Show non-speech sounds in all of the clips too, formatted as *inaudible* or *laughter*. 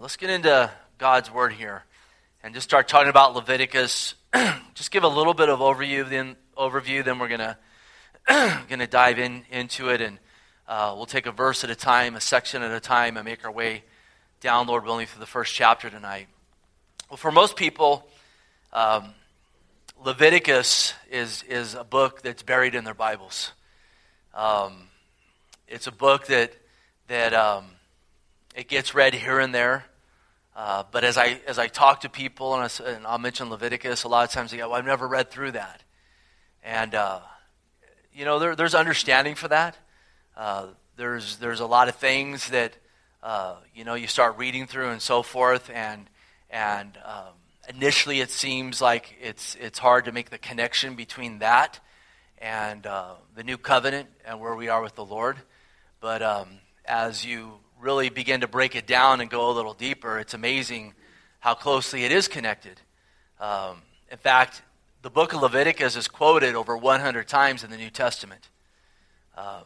Let's get into God's word here and just start talking about Leviticus. *clears throat* just give a little bit of overview, then overview, then we're gonna *clears throat* gonna dive in into it, and uh, we'll take a verse at a time, a section at a time, and make our way down, Lord willing, through the first chapter tonight. Well, for most people, um, Leviticus is is a book that's buried in their Bibles. Um, it's a book that that um, it gets read here and there. Uh, but as I, as I talk to people, and, I, and I'll mention Leviticus, a lot of times they go, well, I've never read through that. And, uh, you know, there, there's understanding for that. Uh, there's, there's a lot of things that, uh, you know, you start reading through and so forth. And, and um, initially it seems like it's, it's hard to make the connection between that and uh, the new covenant and where we are with the Lord. But um, as you really begin to break it down and go a little deeper, it's amazing how closely it is connected. Um, in fact, the book of Leviticus is quoted over 100 times in the New Testament. Um,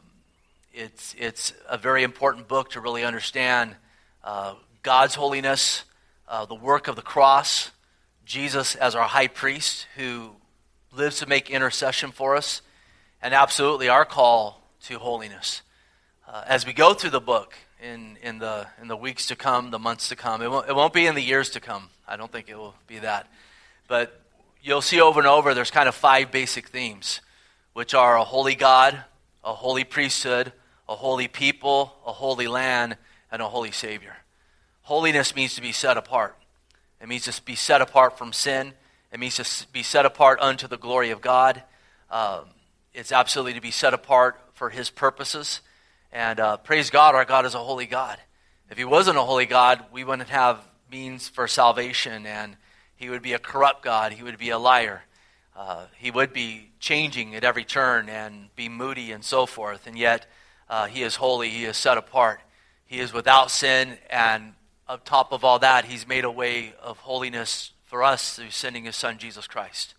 it's, it's a very important book to really understand uh, God's holiness, uh, the work of the cross, Jesus as our high priest who lives to make intercession for us, and absolutely our call to holiness. Uh, as we go through the book, in, in, the, in the weeks to come, the months to come. It won't, it won't be in the years to come. I don't think it will be that. But you'll see over and over there's kind of five basic themes, which are a holy God, a holy priesthood, a holy people, a holy land, and a holy Savior. Holiness means to be set apart. It means to be set apart from sin. It means to be set apart unto the glory of God. Um, it's absolutely to be set apart for His purposes. And uh, praise God, our God is a holy God. If He wasn't a holy God, we wouldn't have means for salvation, and He would be a corrupt God. He would be a liar. Uh, he would be changing at every turn and be moody and so forth. And yet, uh, He is holy. He is set apart. He is without sin. And on top of all that, He's made a way of holiness for us through sending His Son, Jesus Christ.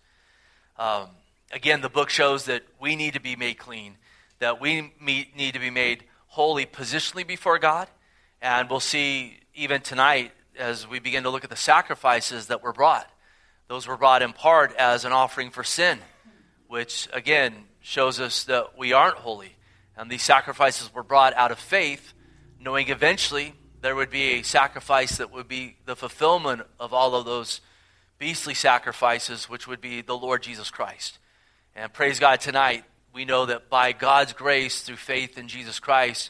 Um, again, the book shows that we need to be made clean that we need to be made holy positionally before God. And we'll see even tonight as we begin to look at the sacrifices that were brought. Those were brought in part as an offering for sin, which again shows us that we aren't holy. And these sacrifices were brought out of faith, knowing eventually there would be a sacrifice that would be the fulfillment of all of those beastly sacrifices, which would be the Lord Jesus Christ. And praise God tonight we know that by God's grace, through faith in Jesus Christ,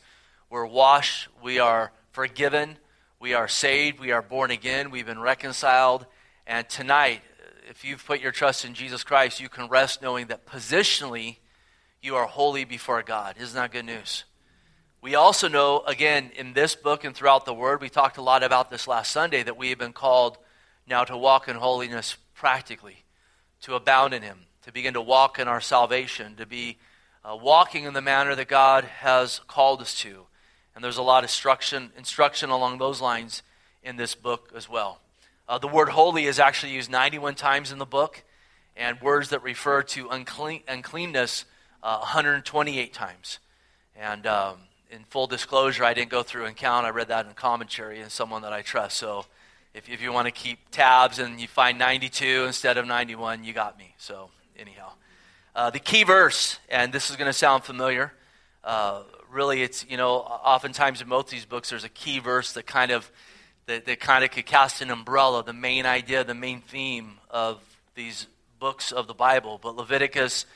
we're washed, we are forgiven, we are saved, we are born again, we've been reconciled. And tonight, if you've put your trust in Jesus Christ, you can rest knowing that positionally you are holy before God. Isn't that good news? We also know, again, in this book and throughout the Word, we talked a lot about this last Sunday, that we have been called now to walk in holiness practically, to abound in Him to begin to walk in our salvation, to be uh, walking in the manner that God has called us to. And there's a lot of instruction, instruction along those lines in this book as well. Uh, the word holy is actually used 91 times in the book, and words that refer to unclean, uncleanness uh, 128 times. And um, in full disclosure, I didn't go through and count. I read that in commentary and someone that I trust. So if, if you want to keep tabs and you find 92 instead of 91, you got me. So anyhow. Uh, the key verse, and this is going to sound familiar. Uh, really, it's you know, oftentimes in most of these books, there's a key verse that kind of that, that kind of could cast an umbrella, the main idea, the main theme of these books of the Bible. But Leviticus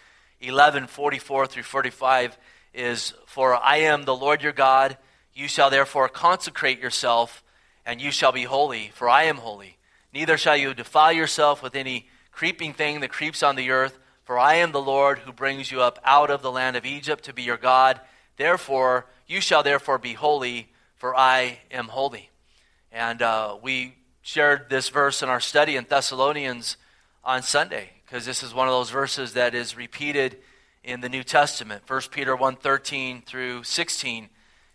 11, 44 through 45 is, For I am the Lord your God. You shall therefore consecrate yourself, and you shall be holy, for I am holy. Neither shall you defile yourself with any creeping thing that creeps on the earth. For I am the Lord who brings you up out of the land of Egypt to be your God. Therefore, you shall therefore be holy, for I am holy. And uh, we shared this verse in our study in Thessalonians on Sunday, because this is one of those verses that is repeated in the New Testament. 1 Peter 1 13 through 16.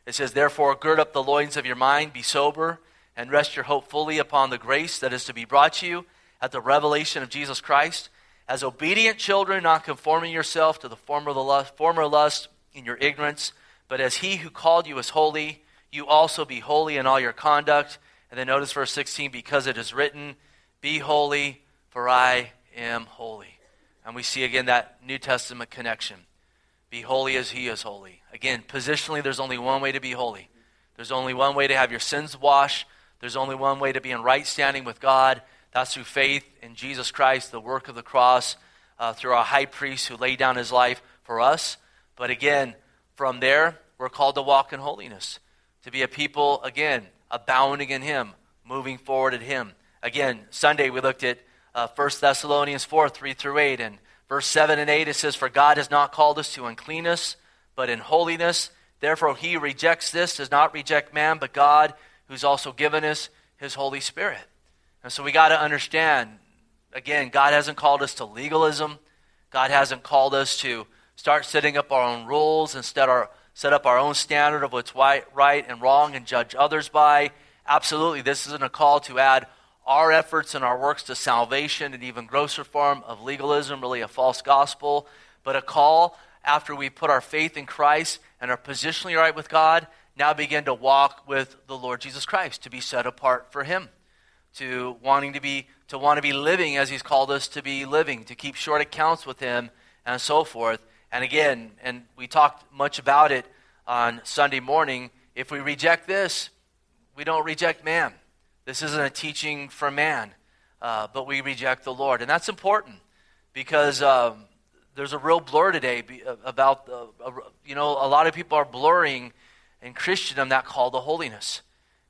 It says, Therefore, gird up the loins of your mind, be sober, and rest your hope fully upon the grace that is to be brought to you at the revelation of Jesus Christ. As obedient children, not conforming yourself to the former lust, former lust in your ignorance, but as he who called you is holy, you also be holy in all your conduct. And then notice verse 16 because it is written, Be holy, for I am holy. And we see again that New Testament connection. Be holy as he is holy. Again, positionally, there's only one way to be holy. There's only one way to have your sins washed. There's only one way to be in right standing with God. That's through faith in Jesus Christ, the work of the cross, uh, through our high priest who laid down his life for us. But again, from there, we're called to walk in holiness, to be a people, again, abounding in him, moving forward in him. Again, Sunday we looked at uh, 1 Thessalonians 4 3 through 8. And verse 7 and 8, it says, For God has not called us to uncleanness, but in holiness. Therefore, he rejects this, does not reject man, but God, who's also given us his Holy Spirit. And so we got to understand, again, God hasn't called us to legalism. God hasn't called us to start setting up our own rules, instead our, set up our own standard of what's right, and wrong and judge others by. Absolutely, this isn't a call to add our efforts and our works to salvation, an even grosser form of legalism, really a false gospel, but a call after we put our faith in Christ and are positionally right with God, now begin to walk with the Lord Jesus Christ, to be set apart for Him, to wanting to be to want to be living as He's called us to be living, to keep short accounts with Him, and so forth. And again, and we talked much about it on Sunday morning. If we reject this, we don't reject man. This isn't a teaching for man, uh, but we reject the Lord. And that's important because um, there's a real blur today about, uh, you know, a lot of people are blurring in Christendom that call to holiness.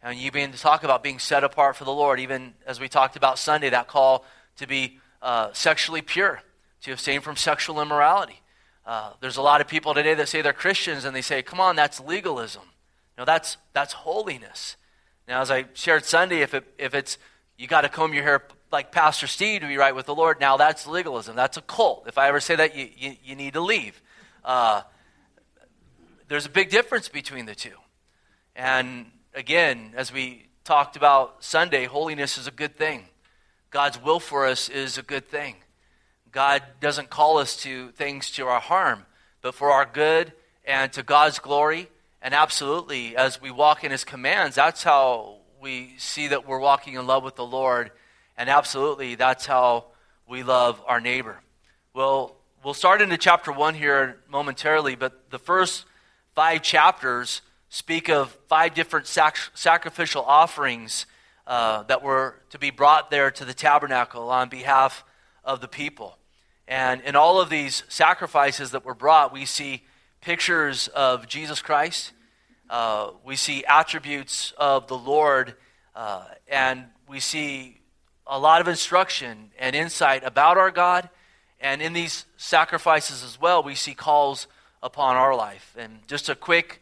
And you begin to talk about being set apart for the Lord, even as we talked about Sunday, that call to be uh, sexually pure, to abstain from sexual immorality. Uh, there's a lot of people today that say they're Christians and they say, come on, that's legalism. No, that's, that's holiness. Now, as I shared Sunday, if, it, if it's you got to comb your hair like Pastor Steve to be right with the Lord, now that's legalism. That's a cult. If I ever say that, you, you, you need to leave. Uh, there's a big difference between the two. And again, as we talked about Sunday, holiness is a good thing. God's will for us is a good thing. God doesn't call us to things to our harm, but for our good and to God's glory and absolutely, as we walk in his commands, that's how we see that we're walking in love with the Lord. And absolutely, that's how we love our neighbor. Well, we'll start into chapter one here momentarily, but the first five chapters speak of five different sac- sacrificial offerings uh, that were to be brought there to the tabernacle on behalf of the people. And in all of these sacrifices that were brought, we see pictures of Jesus Christ uh, we see attributes of the Lord, uh, and we see a lot of instruction and insight about our God. And in these sacrifices as well, we see calls upon our life. And just a quick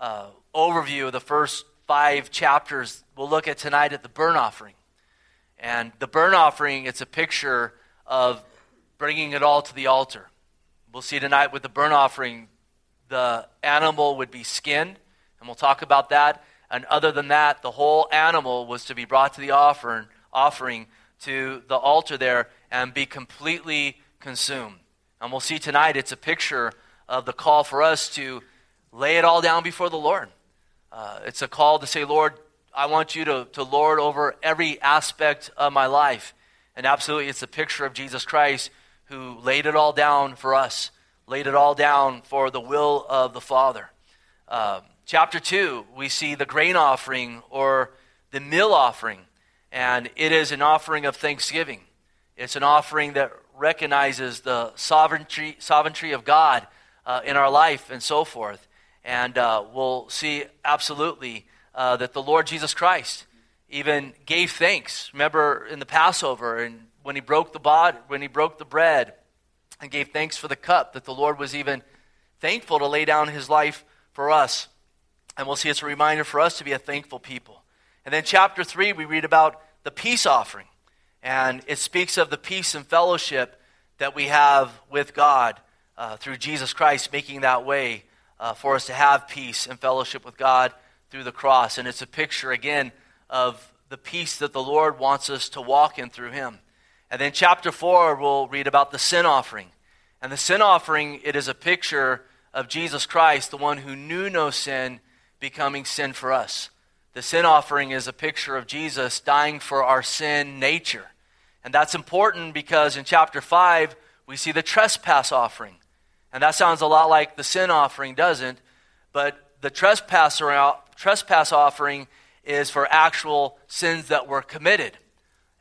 uh, overview of the first five chapters we'll look at tonight at the burnt offering. And the burnt offering, it's a picture of bringing it all to the altar. We'll see tonight with the burnt offering, the animal would be skinned and we'll talk about that. And other than that, the whole animal was to be brought to the offering, offering to the altar there and be completely consumed. And we'll see tonight it's a picture of the call for us to lay it all down before the Lord. Uh, it's a call to say, Lord, I want you to, to lord over every aspect of my life. And absolutely, it's a picture of Jesus Christ who laid it all down for us, laid it all down for the will of the Father. Um, chapter 2, we see the grain offering or the meal offering, and it is an offering of thanksgiving. It's an offering that recognizes the sovereignty, sovereignty of God uh, in our life and so forth. And uh, we'll see absolutely uh, that the Lord Jesus Christ even gave thanks. Remember in the Passover, and when he broke the when he broke the bread, and gave thanks for the cup, that the Lord was even thankful to lay down his life for us. And we'll see it's a reminder for us to be a thankful people. And then, chapter 3, we read about the peace offering. And it speaks of the peace and fellowship that we have with God uh, through Jesus Christ, making that way uh, for us to have peace and fellowship with God through the cross. And it's a picture, again, of the peace that the Lord wants us to walk in through Him. And then, chapter 4, we'll read about the sin offering. And the sin offering, it is a picture of Jesus Christ, the one who knew no sin becoming sin for us. the sin offering is a picture of Jesus dying for our sin nature. And that's important because in chapter 5, we see the trespass offering. And that sounds a lot like the sin offering, doesn't? But the trespass, trespass offering is for actual sins that were committed,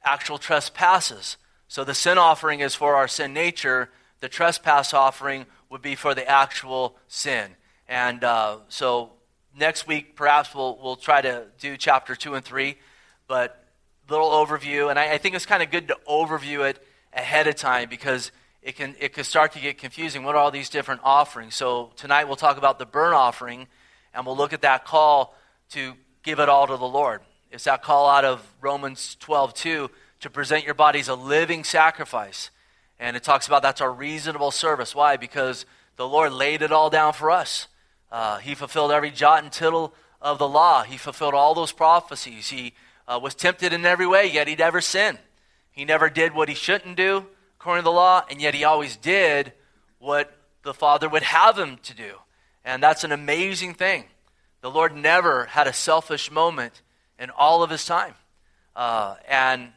actual trespasses. So the sin offering is for our sin nature. The trespass offering would be for the actual sin. And uh, so next week, perhaps we'll, we'll try to do chapter 2 and 3. But little overview. And I, I think it's kind of good to overview it ahead of time because it can, it can start to get confusing. What are all these different offerings? So tonight we'll talk about the burnt offering, and we'll look at that call to give it all to the Lord. It's that call out of Romans 12, 2, to present your bodies a living sacrifice. And it talks about that's our reasonable service. Why? Because the Lord laid it all down for us. Uh, he fulfilled every jot and tittle of the law. He fulfilled all those prophecies. He uh, was tempted in every way, yet he never sinned. He never did what he shouldn't do according to the law, and yet he always did what the Father would have him to do. And that's an amazing thing. The Lord never had a selfish moment in all of his time. Uh, and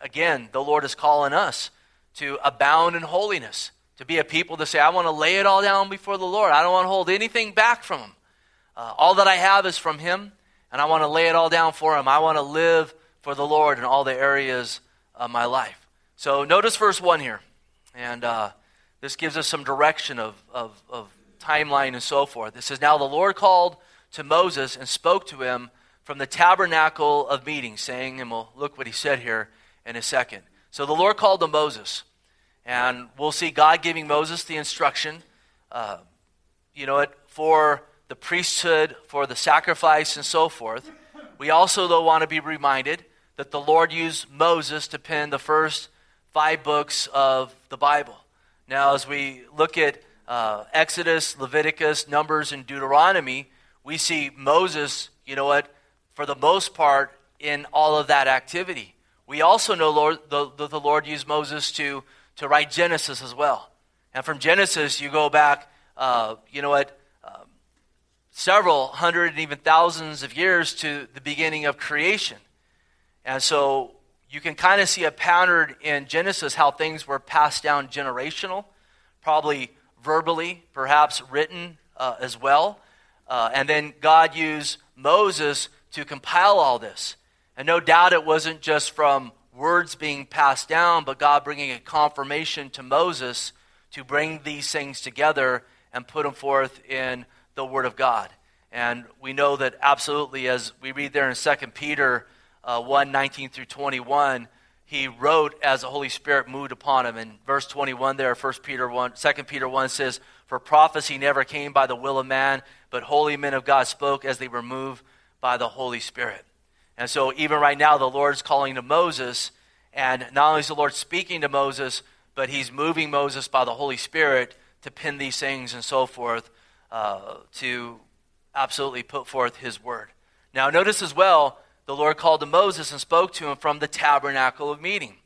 again, the Lord is calling us to abound in holiness, to be a people to say, I want to lay it all down before the Lord. I don't want to hold anything back from him. Uh, all that I have is from him, and I want to lay it all down for him. I want to live for the Lord in all the areas of my life. So notice verse 1 here. And uh, this gives us some direction of, of, of timeline and so forth. It says, Now the Lord called to Moses and spoke to him from the tabernacle of meeting, saying, and we'll look what he said here in a second. So the Lord called to Moses, and we'll see God giving Moses the instruction, uh, you know, for the priesthood, for the sacrifice, and so forth. We also, though, want to be reminded that the Lord used Moses to pen the first five books of the Bible. Now, as we look at uh, Exodus, Leviticus, Numbers, and Deuteronomy, we see Moses, you know what, for the most part, in all of that activity. We also know Lord, the, the, the Lord used Moses to, to write Genesis as well. And from Genesis, you go back, uh, you know what, um, several hundred and even thousands of years to the beginning of creation. And so you can kind of see a pattern in Genesis how things were passed down generational, probably verbally, perhaps written uh, as well. Uh, and then God used Moses to compile all this. And no doubt it wasn't just from words being passed down, but God bringing a confirmation to Moses to bring these things together and put them forth in the Word of God. And we know that absolutely, as we read there in 2 Peter uh, 1 19 through 21, he wrote as the Holy Spirit moved upon him. In verse 21 there, 1 Peter 1, 2 Peter 1 says, For prophecy never came by the will of man, but holy men of God spoke as they were moved by the Holy Spirit. And so, even right now, the Lord's calling to Moses, and not only is the Lord speaking to Moses, but he's moving Moses by the Holy Spirit to pin these things and so forth uh, to absolutely put forth his word. Now, notice as well, the Lord called to Moses and spoke to him from the tabernacle of meeting.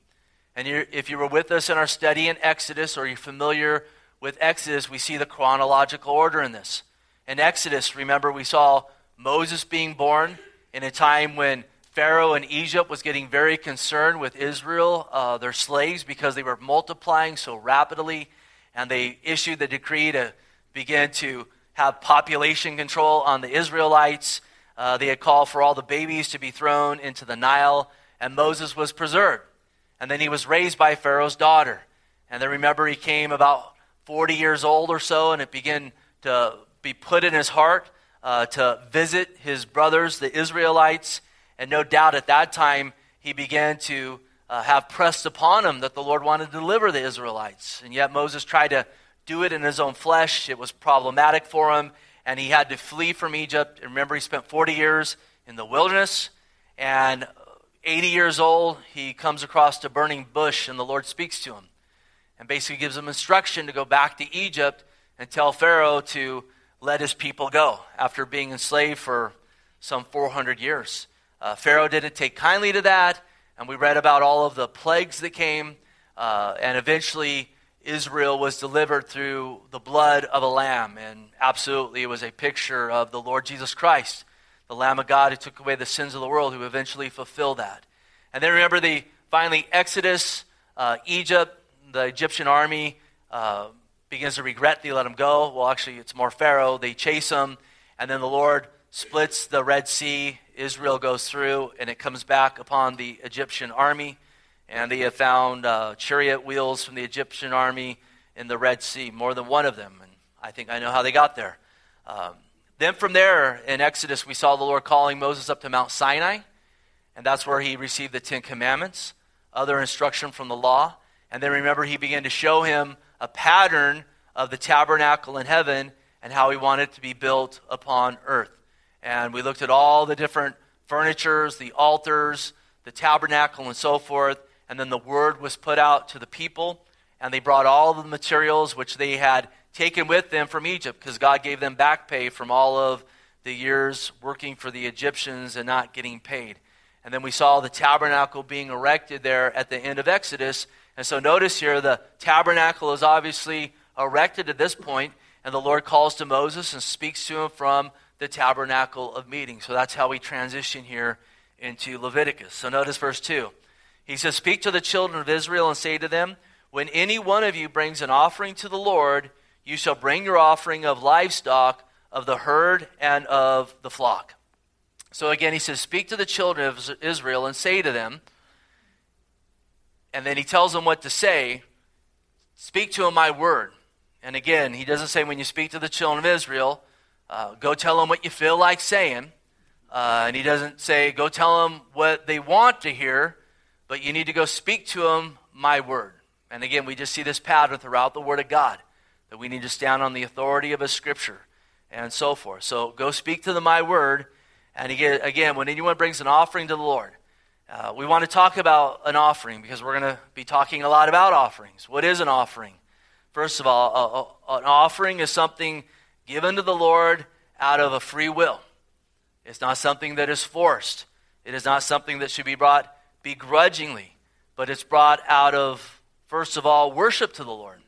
And if you were with us in our study in Exodus, or you're familiar with Exodus, we see the chronological order in this. In Exodus, remember, we saw Moses being born in a time when Pharaoh in Egypt was getting very concerned with Israel, uh, their slaves, because they were multiplying so rapidly. And they issued the decree to begin to have population control on the Israelites. Uh, they had called for all the babies to be thrown into the Nile, and Moses was preserved. And then he was raised by Pharaoh's daughter. And then remember, he came about 40 years old or so, and it began to be put in his heart uh, to visit his brothers, the Israelites. And no doubt at that time, he began to uh, have pressed upon him that the Lord wanted to deliver the Israelites. And yet Moses tried to do it in his own flesh. It was problematic for him, and he had to flee from Egypt. Remember, he spent 40 years in the wilderness, and 80 years old, he comes across a burning bush, and the Lord speaks to him and basically gives him instruction to go back to Egypt and tell Pharaoh to let his people go after being enslaved for some 400 years. Uh, Pharaoh didn't take kindly to that, and we read about all of the plagues that came, uh, and eventually Israel was delivered through the blood of a lamb. And absolutely, it was a picture of the Lord Jesus Christ the Lamb of God who took away the sins of the world, who eventually fulfilled that. And then remember the finally Exodus, uh, Egypt, the Egyptian army uh, begins to regret they let him go. Well, actually, it's more Pharaoh. They chase him, and then the Lord splits the Red Sea. Israel goes through, and it comes back upon the Egyptian army. And they have found uh, chariot wheels from the Egyptian army in the Red Sea, more than one of them. And I think I know how they got there. Um, then from there, in Exodus, we saw the Lord calling Moses up to Mount Sinai, and that's where he received the Ten Commandments, other instruction from the law. And then remember, he began to show him a pattern of the tabernacle in heaven and how he wanted it to be built upon earth. And we looked at all the different furnitures, the altars, the tabernacle, and so forth. And then the word was put out to the people, and they brought all the materials which they had taken with them from Egypt because God gave them back pay from all of the years working for the Egyptians and not getting paid. And then we saw the tabernacle being erected there at the end of Exodus. And so notice here the tabernacle is obviously erected at this point, and the Lord calls to Moses and speaks to him from the tabernacle of meeting. So that's how we transition here into Leviticus. So notice verse 2. He says, Speak to the children of Israel and say to them, When any one of you brings an offering to the Lord, you shall bring your offering of livestock, of the herd, and of the flock. So again, he says, Speak to the children of Israel and say to them, and then he tells them what to say Speak to them my word. And again, he doesn't say when you speak to the children of Israel, uh, go tell them what you feel like saying. Uh, and he doesn't say, go tell them what they want to hear, but you need to go speak to them my word. And again, we just see this pattern throughout the Word of God that we need to stand on the authority of a scripture and so forth. So go speak to the my word. And again, again when anyone brings an offering to the Lord, uh, we want to talk about an offering because we're going to be talking a lot about offerings. What is an offering? First of all, a, a, an offering is something given to the Lord out of a free will. It's not something that is forced. It is not something that should be brought begrudgingly, but it's brought out of, first of all, worship to the Lord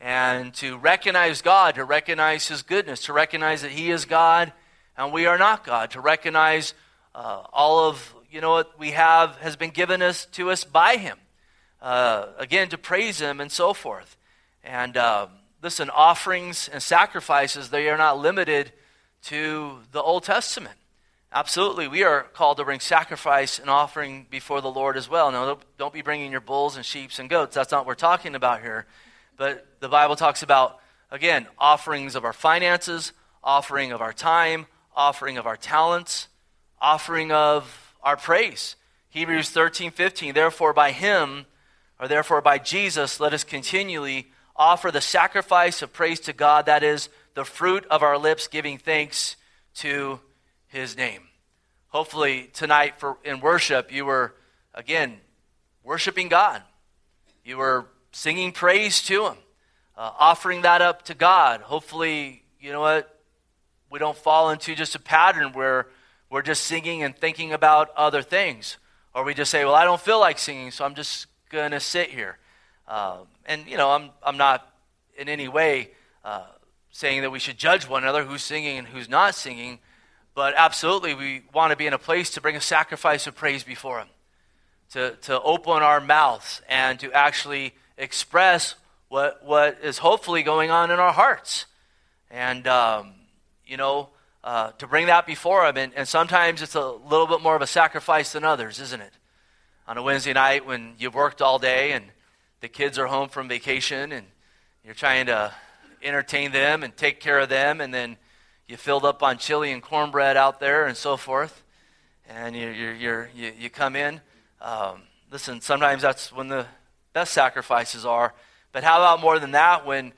and to recognize God, to recognize His goodness, to recognize that He is God and we are not God, to recognize uh, all of you know what we have has been given us to us by Him. Uh, again, to praise Him and so forth. And uh, listen, offerings and sacrifices they are not limited to the Old Testament. Absolutely, we are called to bring sacrifice and offering before the Lord as well. Now, don't be bringing your bulls and sheep and goats. That's not what we're talking about here. But the Bible talks about, again, offerings of our finances, offering of our time, offering of our talents, offering of our praise. Hebrews 13, 15. Therefore, by him, or therefore by Jesus, let us continually offer the sacrifice of praise to God, that is, the fruit of our lips, giving thanks to his name. Hopefully, tonight for, in worship, you were, again, worshiping God. You were singing praise to Him, uh, offering that up to God. Hopefully, you know what? We don't fall into just a pattern where we're just singing and thinking about other things. Or we just say, well, I don't feel like singing, so I'm just going to sit here. Uh, and, you know, I'm, I'm not in any way uh, saying that we should judge one another who's singing and who's not singing, but absolutely we want to be in a place to bring a sacrifice of praise before Him, to, to open our mouths and to actually express what, what is hopefully going on in our hearts. And, um, you know, uh, to bring that before Him. And, and sometimes it's a little bit more of a sacrifice than others, isn't it? On a Wednesday night when you've worked all day and the kids are home from vacation and you're trying to entertain them and take care of them, and then you filled up on chili and cornbread out there and so forth, and you, you you you come in. Um, listen, sometimes that's when the best sacrifices are. But how about more than that when,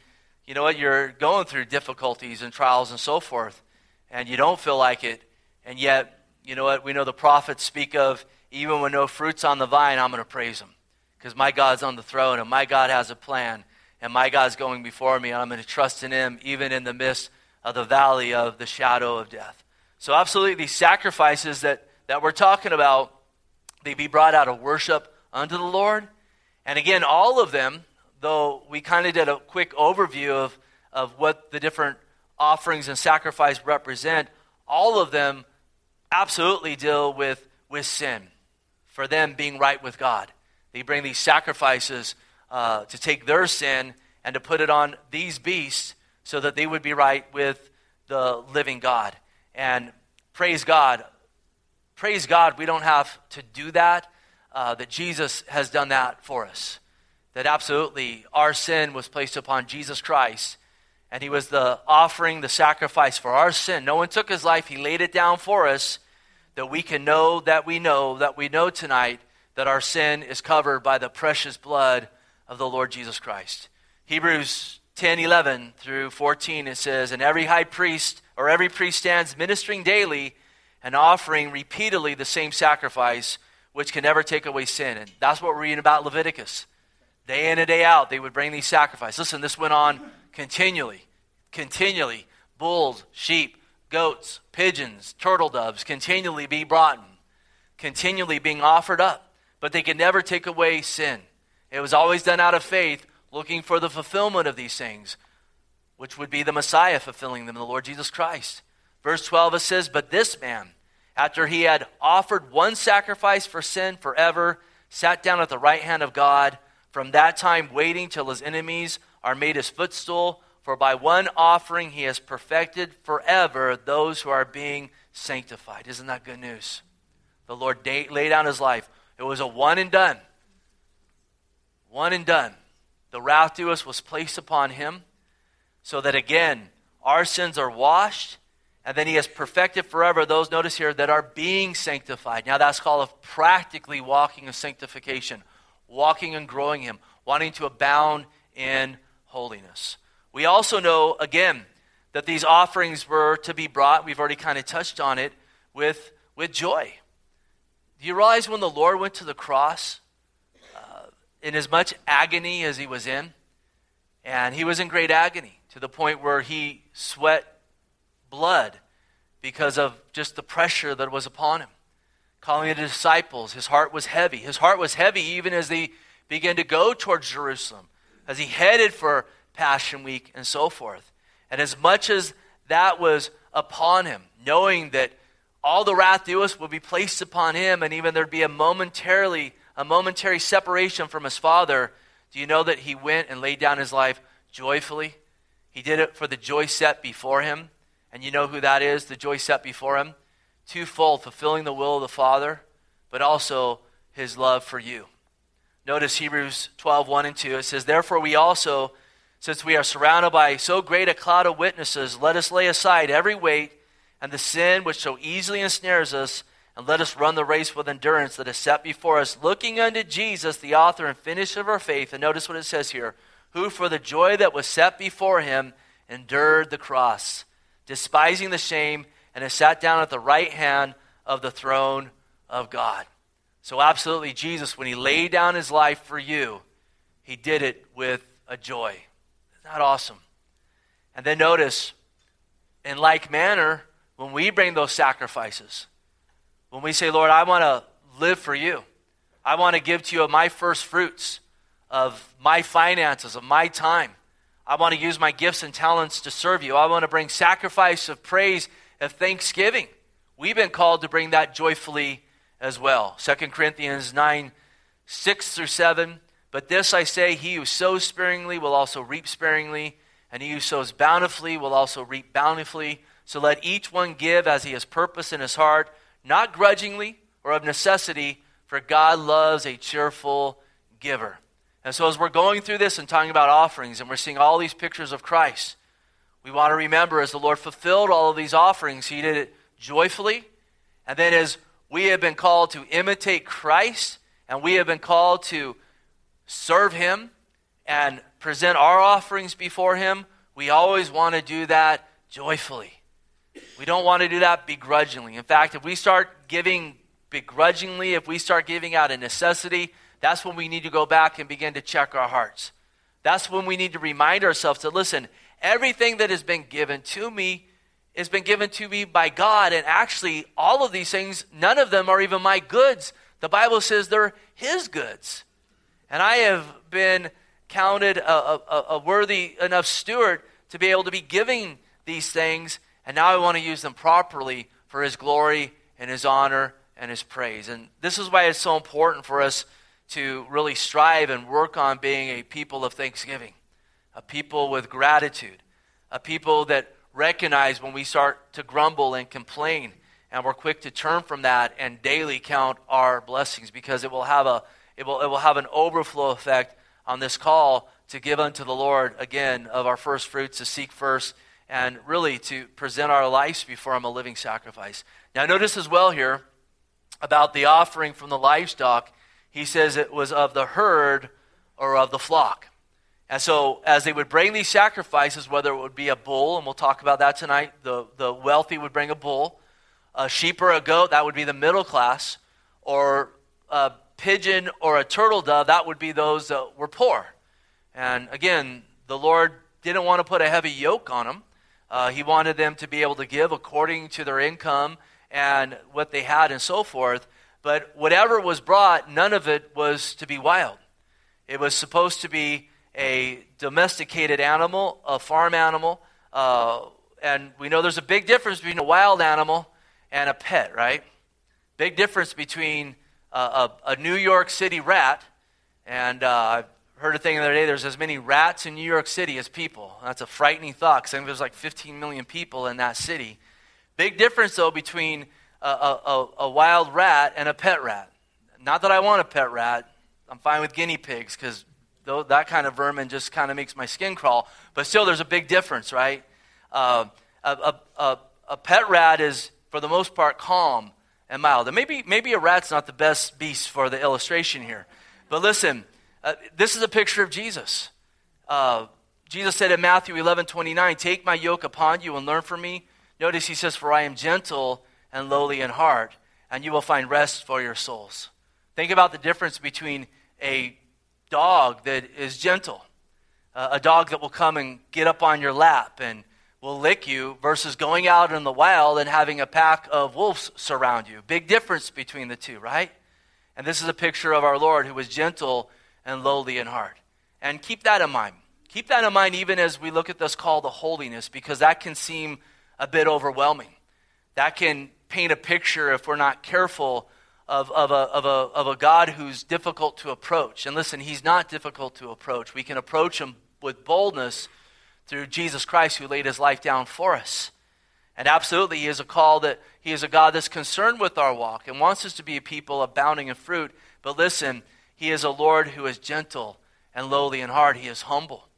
you know what, you're going through difficulties and trials and so forth, and you don't feel like it, and yet, you know what, we know the prophets speak of even when no fruit's on the vine, I'm going to praise him. Because my God's on the throne, and my God has a plan, and my God's going before me, and I'm going to trust in him even in the midst of the valley of the shadow of death. So, absolutely, these sacrifices that, that we're talking about, they be brought out of worship unto the Lord and again, all of them, though we kind of did a quick overview of, of what the different offerings and sacrifice represent, all of them absolutely deal with, with sin, for them being right with God. They bring these sacrifices uh, to take their sin and to put it on these beasts so that they would be right with the living God. And praise God. Praise God, we don't have to do that, uh, that Jesus has done that for us. That absolutely our sin was placed upon Jesus Christ, and he was the offering, the sacrifice for our sin. No one took his life, he laid it down for us, that we can know that we know that we know tonight that our sin is covered by the precious blood of the Lord Jesus Christ. Hebrews 10 11 through 14, it says, And every high priest or every priest stands ministering daily and offering repeatedly the same sacrifice, which can never take away sin. And that's what we're reading about Leviticus. Day in and day out, they would bring these sacrifices. Listen, this went on continually, continually. Bulls, sheep, goats, pigeons, turtle doves continually be brought in, continually being offered up but they could never take away sin. It was always done out of faith, looking for the fulfillment of these things, which would be the Messiah fulfilling them, the Lord Jesus Christ. Verse 12 it says, But this man, after he had offered one sacrifice for sin forever, sat down at the right hand of God, from that time waiting till his enemies are made his footstool. For by one offering he has perfected forever those who are being sanctified. Isn't that good news? The Lord laid down his life it was a one and done. One and done. The wrath to us was placed upon him so that again, our sins are washed, and then he has perfected forever those, notice here, that are being sanctified. Now that's called of practically walking in sanctification, walking and growing him, wanting to abound in holiness. We also know, again, that these offerings were to be brought, we've already kind of touched on it, with, with joy. Do you realize when the Lord went to the cross, in as much agony as he was in, and he was in great agony to the point where he sweat blood because of just the pressure that was upon him. Calling the disciples, his heart was heavy. His heart was heavy even as they began to go towards Jerusalem, as he headed for Passion Week and so forth. And as much as that was upon him, knowing that all the wrath due us would be placed upon him, and even there'd be a momentarily a momentary separation from his father. Do you know that he went and laid down his life joyfully? He did it for the joy set before him. And you know who that is, the joy set before him? Twofold, fulfilling the will of the Father, but also his love for you. Notice Hebrews 12, 1 and 2. It says, Therefore we also, since we are surrounded by so great a cloud of witnesses, let us lay aside every weight and the sin which so easily ensnares us, and let us run the race with endurance that is set before us, looking unto Jesus, the author and finisher of our faith. And notice what it says here who for the joy that was set before him endured the cross, despising the shame, and has sat down at the right hand of the throne of God. So, absolutely, Jesus, when he laid down his life for you, he did it with a joy. Isn't that awesome? And then notice, in like manner, when we bring those sacrifices, when we say, Lord, I want to live for you, I want to give to you my first fruits of my finances, of my time. I want to use my gifts and talents to serve you. I want to bring sacrifice of praise, of thanksgiving. We've been called to bring that joyfully as well. 2 Corinthians 9, 6 through 7. But this I say, he who sows sparingly will also reap sparingly, and he who sows bountifully will also reap bountifully. So let each one give as he has purpose in his heart, not grudgingly or of necessity, for God loves a cheerful giver. And so, as we're going through this and talking about offerings, and we're seeing all these pictures of Christ, we want to remember as the Lord fulfilled all of these offerings, He did it joyfully. And then, as we have been called to imitate Christ, and we have been called to serve Him and present our offerings before Him, we always want to do that joyfully. We don't want to do that begrudgingly. In fact, if we start giving begrudgingly, if we start giving out of necessity, that's when we need to go back and begin to check our hearts. That's when we need to remind ourselves to listen, everything that has been given to me has been given to me by God. And actually, all of these things, none of them are even my goods. The Bible says they're His goods. And I have been counted a, a, a worthy enough steward to be able to be giving these things and now I want to use them properly for His glory and His honor and His praise. And this is why it's so important for us to really strive and work on being a people of thanksgiving, a people with gratitude, a people that recognize when we start to grumble and complain and we're quick to turn from that and daily count our blessings because it will have a it will, it will have an overflow effect on this call to give unto the Lord again of our first fruits to seek first and really to present our lives before him a living sacrifice. Now notice as well here about the offering from the livestock, he says it was of the herd or of the flock. And so, as they would bring these sacrifices, whether it would be a bull, and we'll talk about that tonight, the, the wealthy would bring a bull, a sheep or a goat, that would be the middle class, or a pigeon or a turtle dove, that would be those that were poor. And again, the Lord didn't want to put a heavy yoke on them. Uh, he wanted them to be able to give according to their income and what they had and so forth. But whatever was brought, none of it was to be wild. It was supposed to be a domesticated animal, a farm animal. Uh, and we know there's a big difference between a wild animal and a pet, right? Big difference between uh, a, a, New York City rat and uh, heard a thing the other day there's as many rats in New York City as people. That's a frightening thought because I think there's like 15 million people in that city. Big difference, though, between a, a, a wild rat and a pet rat. Not that I want a pet rat. I'm fine with guinea pigs because that kind of vermin just kind of makes my skin crawl. But still, there's a big difference, right? Uh, a, a, a, pet rat is, for the most part, calm and mild. And maybe, maybe a rat's not the best beast for the illustration here. But listen, uh, this is a picture of Jesus. Uh, Jesus said in Matthew 11 29, Take my yoke upon you and learn from me. Notice he says, For I am gentle and lowly in heart, and you will find rest for your souls. Think about the difference between a dog that is gentle, uh, a dog that will come and get up on your lap and will lick you, versus going out in the wild and having a pack of wolves surround you. Big difference between the two, right? And this is a picture of our Lord who was gentle and lowly in heart. And keep that in mind. Keep that in mind even as we look at this call to holiness, because that can seem a bit overwhelming. That can paint a picture, if we're not careful, of, of, a, of, a, of a God who's difficult to approach. And listen, he's not difficult to approach. We can approach him with boldness through Jesus Christ who laid his life down for us. And absolutely, he is a call that he is a God that's concerned with our walk and wants us to be a people abounding in fruit. But listen, he is a Lord who is gentle and lowly in heart. He is humble.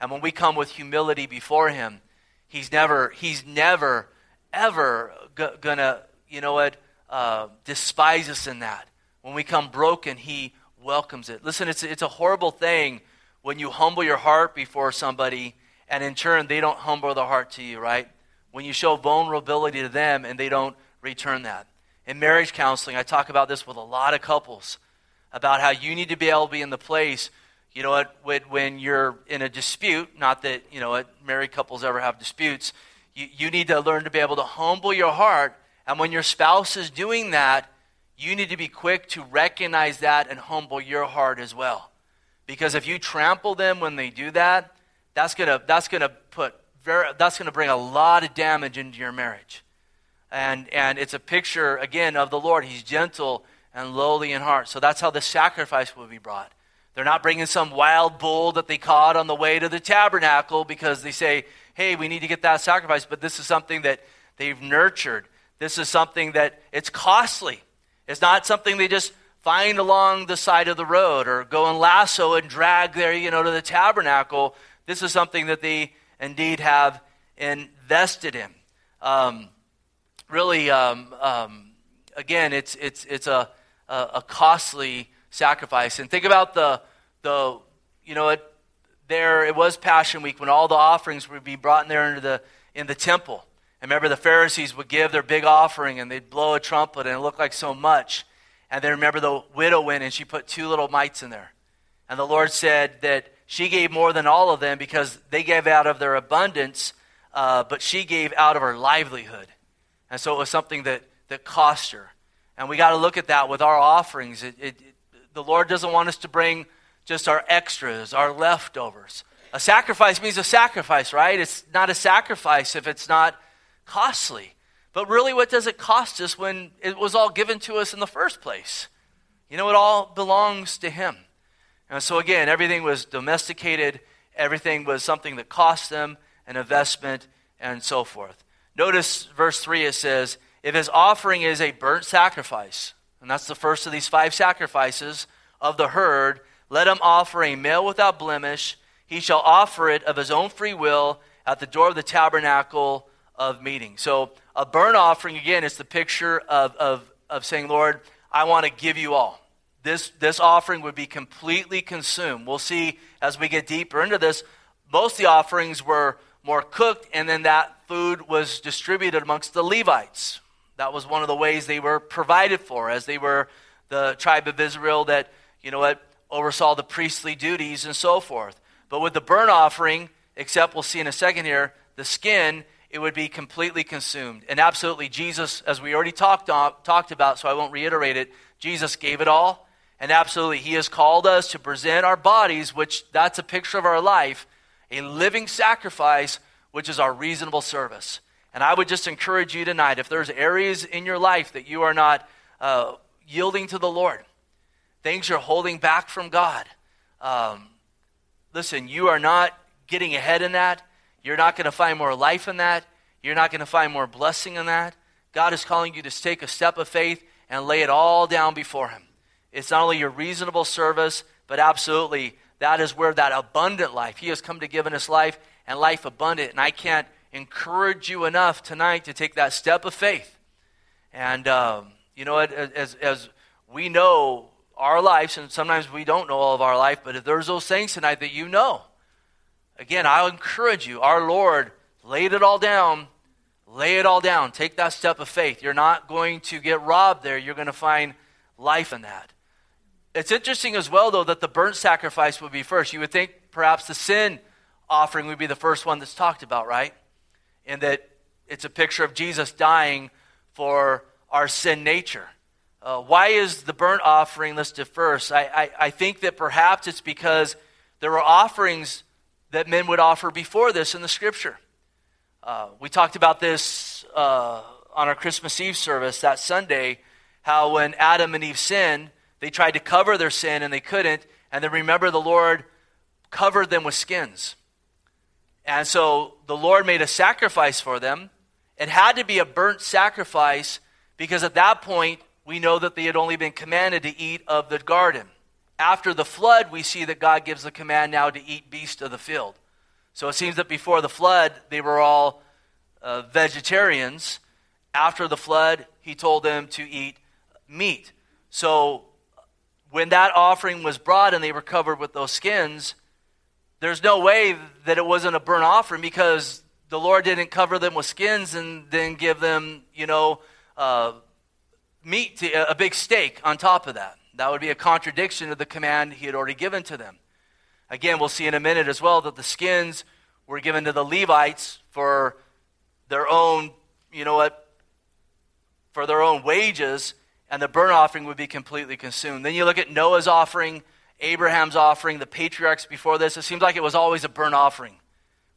And when we come with humility before him, he's never, he's never, ever g- gonna, you know what, uh, despise us in that. When we come broken, He welcomes it. Listen, it's, it's a horrible thing when you humble your heart before somebody and in turn they don't humble their heart to you, right? When you show vulnerability to them and they don't return that. In marriage counseling, I talk about this with a lot of couples about how you need to be able to be in the place, you know what, when you're in a dispute, not that, you know married couples ever have disputes, you, you need to learn to be able to humble your heart and when your spouse is doing that, you need to be quick to recognize that and humble your heart as well. Because if you trample them when they do that, that's going to that's to put very, that's to bring a lot of damage into your marriage. And and it's a picture again of the Lord. He's gentle and lowly in heart. So that's how the sacrifice will be brought. They're not bringing some wild bull that they caught on the way to the tabernacle because they say, "Hey, we need to get that sacrifice." But this is something that they've nurtured this is something that it's costly. It's not something they just find along the side of the road or go and lasso and drag there, you know, to the tabernacle. This is something that they indeed have invested in. Um, really, um, um, again, it's, it's, it's a, a, a, costly sacrifice. And think about the, the you know, it, there, it was Passion Week when all the offerings would be brought in there into the, in the temple. And remember, the Pharisees would give their big offering and they'd blow a trumpet and it looked like so much. And then remember, the widow went and she put two little mites in there. And the Lord said that she gave more than all of them because they gave out of their abundance, uh, but she gave out of her livelihood. And so it was something that, that cost her. And we got to look at that with our offerings. It, it, the Lord doesn't want us to bring just our extras, our leftovers. A sacrifice means a sacrifice, right? It's not a sacrifice if it's not costly. But really, what does it cost us when it was all given to us in the first place? You know, it all belongs to Him. And so, again, everything was domesticated, everything was something that cost them, an investment, and so forth. Notice verse 3 it says, If his offering is a burnt sacrifice, and that's the first of these five sacrifices of the herd, let him offer a male without blemish. He shall offer it of his own free will at the door of the tabernacle of meeting. So, a burnt offering, again, is the picture of, of, of saying, Lord, I want to give you all. This, this offering would be completely consumed. We'll see as we get deeper into this. Most of the offerings were more cooked, and then that food was distributed amongst the Levites. That was one of the ways they were provided for, as they were the tribe of Israel that, you know what, oversaw the priestly duties and so forth. But with the burnt offering, except we'll see in a second here, the skin, it would be completely consumed. And absolutely, Jesus, as we already talked, on, talked about, so I won't reiterate it, Jesus gave it all. And absolutely, He has called us to present our bodies, which that's a picture of our life, a living sacrifice, which is our reasonable service. And I would just encourage you tonight, if there's areas in your life that you are not uh, yielding to the Lord, things you're holding back from God. Um, listen, you are not getting ahead in that. You're not going to find more life in that. You're not going to find more blessing in that. God is calling you to take a step of faith and lay it all down before Him. It's not only your reasonable service, but absolutely that is where that abundant life, He has come to give in His life and life abundant. And I can't encourage you enough tonight to take that step of faith. And, um, you know, as, as we know our lives, and sometimes we don't know all of our life, but if there's those things tonight that you know, again, I'll encourage you. Our Lord laid it all down. Lay it all down. Take that step of faith. You're not going to get robbed there. You're going to find life in that. It's interesting as well, though, that the burnt sacrifice would be first. You would think perhaps the sin offering would be the first one that's talked about, right? And that it's a picture of Jesus dying for our sin nature. Uh, why is the burnt offering listed first? I, I, I, think that perhaps it's because there were offerings that men would offer before this in the scripture. Uh, we talked about this uh, on our Christmas Eve service that Sunday, how when Adam and Eve sinned, they tried to cover their sin and they couldn't. And then remember, the Lord covered them with skins. And so the Lord made a sacrifice for them. It had to be a burnt sacrifice because at that point, we know that they had only been commanded to eat of the garden. After the flood, we see that God gives the command now to eat beast of the field. So it seems that before the flood, they were all uh, vegetarians. After the flood, he told them to eat meat. So when that offering was brought and they were covered with those skins, there's no way that it wasn't a burnt offering because the Lord didn't cover them with skins and then give them, you know, uh, meat, to, a big steak on top of that. That would be a contradiction of the command he had already given to them. Again, we'll see in a minute as well that the skins were given to the Levites for their own, you know what, for their own wages, and the burnt offering would be completely consumed. Then you look at Noah's offering Abraham's offering, the patriarchs before this, it seems like it was always a burnt offering.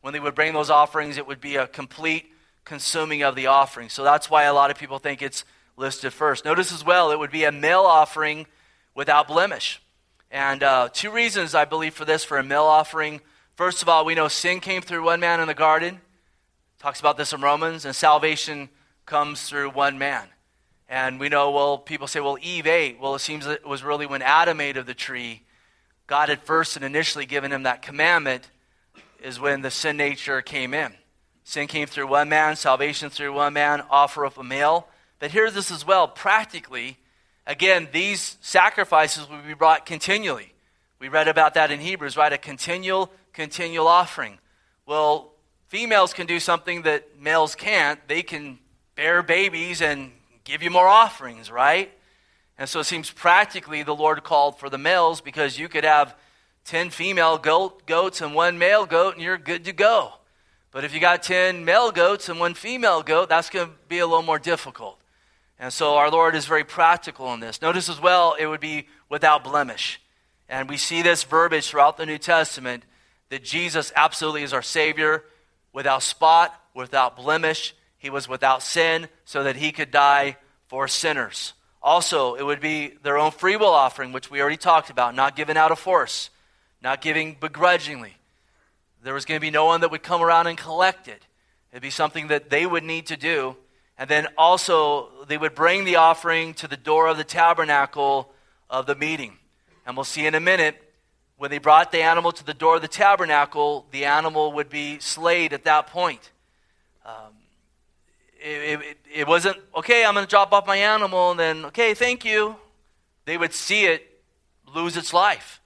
When they would bring those offerings, it would be a complete consuming of the offering. So that's why a lot of people think it's listed first. Notice as well, it would be a male offering without blemish. And uh, two reasons, I believe, for this for a male offering. First of all, we know sin came through one man in the garden. Talks about this in Romans, and salvation comes through one man. And we know, well, people say, well, Eve ate. Well, it seems it was really when Adam ate of the tree God had first and initially given him that commandment is when the sin nature came in. Sin came through one man, salvation through one man, offer of a male. But here's this as well, practically, again, these sacrifices will be brought continually. We read about that in Hebrews, right? A continual, continual offering. Well, females can do something that males can't. They can bear babies and give you more offerings, right? And so it seems practically the Lord called for the males because you could have 10 female goat, goats and one male goat and you're good to go. But if you got 10 male goats and one female goat, that's going to be a little more difficult. And so our Lord is very practical in this. Notice as well, it would be without blemish. And we see this verbiage throughout the New Testament that Jesus absolutely is our Savior without spot, without blemish. He was without sin so that he could die for sinners. Also, it would be their own free will offering, which we already talked about, not given out of force, not giving begrudgingly. There was going to be no one that would come around and collect it. It'd be something that they would need to do. And then also, they would bring the offering to the door of the tabernacle of the meeting. And we'll see in a minute, when they brought the animal to the door of the tabernacle, the animal would be slayed at that point. Um, it, it, it wasn't, okay, I'm going to drop off my animal, and then, okay, thank you. They would see it lose its life.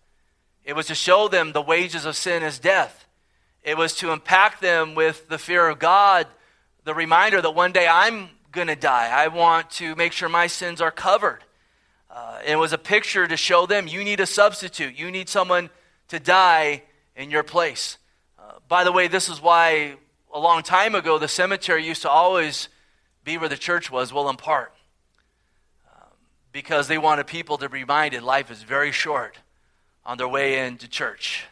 It was to show them the wages of sin is death. It was to impact them with the fear of God, the reminder that one day I'm going to die. I want to make sure my sins are covered. Uh, it was a picture to show them you need a substitute. You need someone to die in your place. Uh, by the way, this is why a long time ago the cemetery used to always be where the church was, well, in part. Um, because they wanted people to be reminded life is very short on their way into church.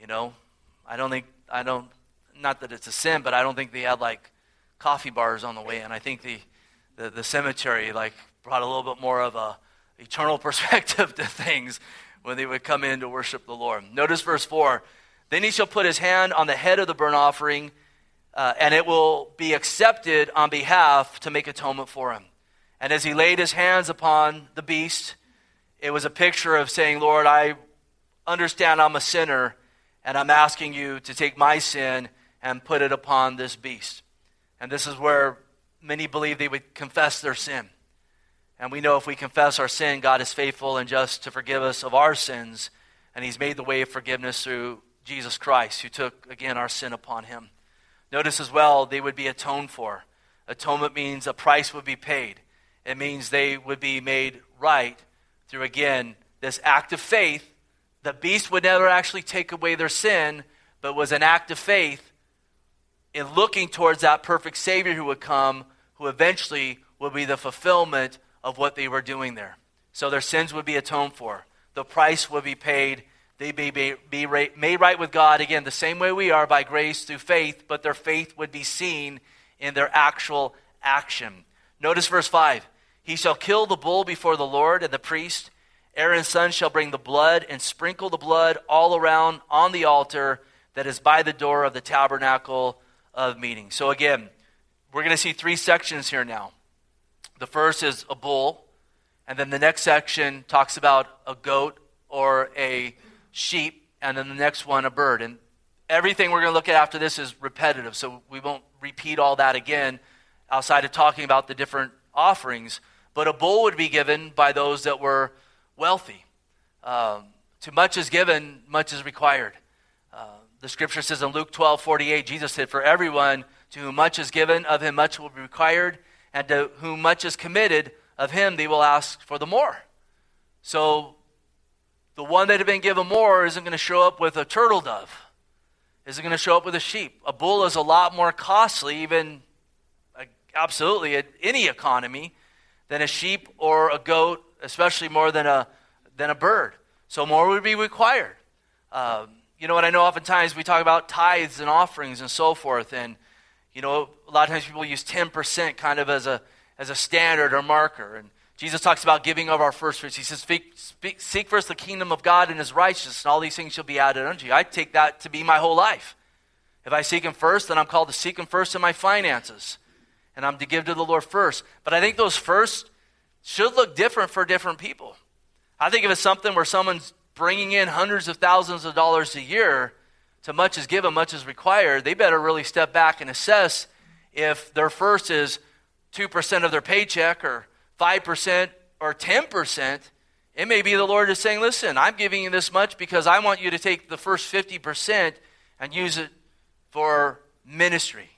You know, I don't think, I don't, not that it's a sin, but I don't think they had like coffee bars on the way in. I think the, the, the cemetery like brought a little bit more of a eternal *laughs* perspective to things when they would come in to worship the Lord. Notice verse 4 Then he shall put his hand on the head of the burnt offering, uh, and it will be accepted on behalf to make atonement for him. And as he laid his hands upon the beast, it was a picture of saying, Lord, I understand I'm a sinner, and I'm asking you to take my sin and put it upon this beast. And this is where many believe they would confess their sin. And we know if we confess our sin, God is faithful and just to forgive us of our sins. And He's made the way of forgiveness through Jesus Christ, who took, again, our sin upon Him. Notice as well, they would be atoned for. Atonement means a price would be paid, it means they would be made right through, again, this act of faith. The beast would never actually take away their sin, but was an act of faith in looking towards that perfect Savior who would come, who eventually would be the fulfillment of what they were doing there. So their sins would be atoned for, the price would be paid. They'd be, be, be made right with God, again, the same way we are by grace through faith, but their faith would be seen in their actual action. Notice verse 5 He shall kill the bull before the Lord and the priest. Aaron's son shall bring the blood and sprinkle the blood all around on the altar that is by the door of the tabernacle of meeting. So, again, we're going to see three sections here now. The first is a bull, and then the next section talks about a goat or a sheep, and then the next one, a bird. And everything we're going to look at after this is repetitive, so we won't repeat all that again outside of talking about the different offerings. But a bull would be given by those that were wealthy. Um, to much is given, much is required. Uh, the scripture says in Luke 12 48, Jesus said, For everyone to whom much is given, of him much will be required and to whom much is committed, of him they will ask for the more. So the one that had been given more isn't going to show up with a turtle dove, isn't going to show up with a sheep. A bull is a lot more costly, even uh, absolutely at any economy, than a sheep or a goat, especially more than a, than a bird. So more would be required. Um, you know what? I know oftentimes we talk about tithes and offerings and so forth, and you know, a lot of times people use 10% kind of as a, as a standard or marker. And Jesus talks about giving of our first fruits. He says, speak, Seek first the kingdom of God and his righteousness, and all these things shall be added unto you. I take that to be my whole life. If I seek him first, then I'm called to seek him first in my finances. And I'm to give to the Lord first. But I think those first should look different for different people. I think if it's something where someone's bringing in hundreds of thousands of dollars a year, to much is given, much is required, they better really step back and assess if their first is 2% of their paycheck or 5% or 10%. It may be the Lord is saying, listen, I'm giving you this much because I want you to take the first 50% and use it for ministry.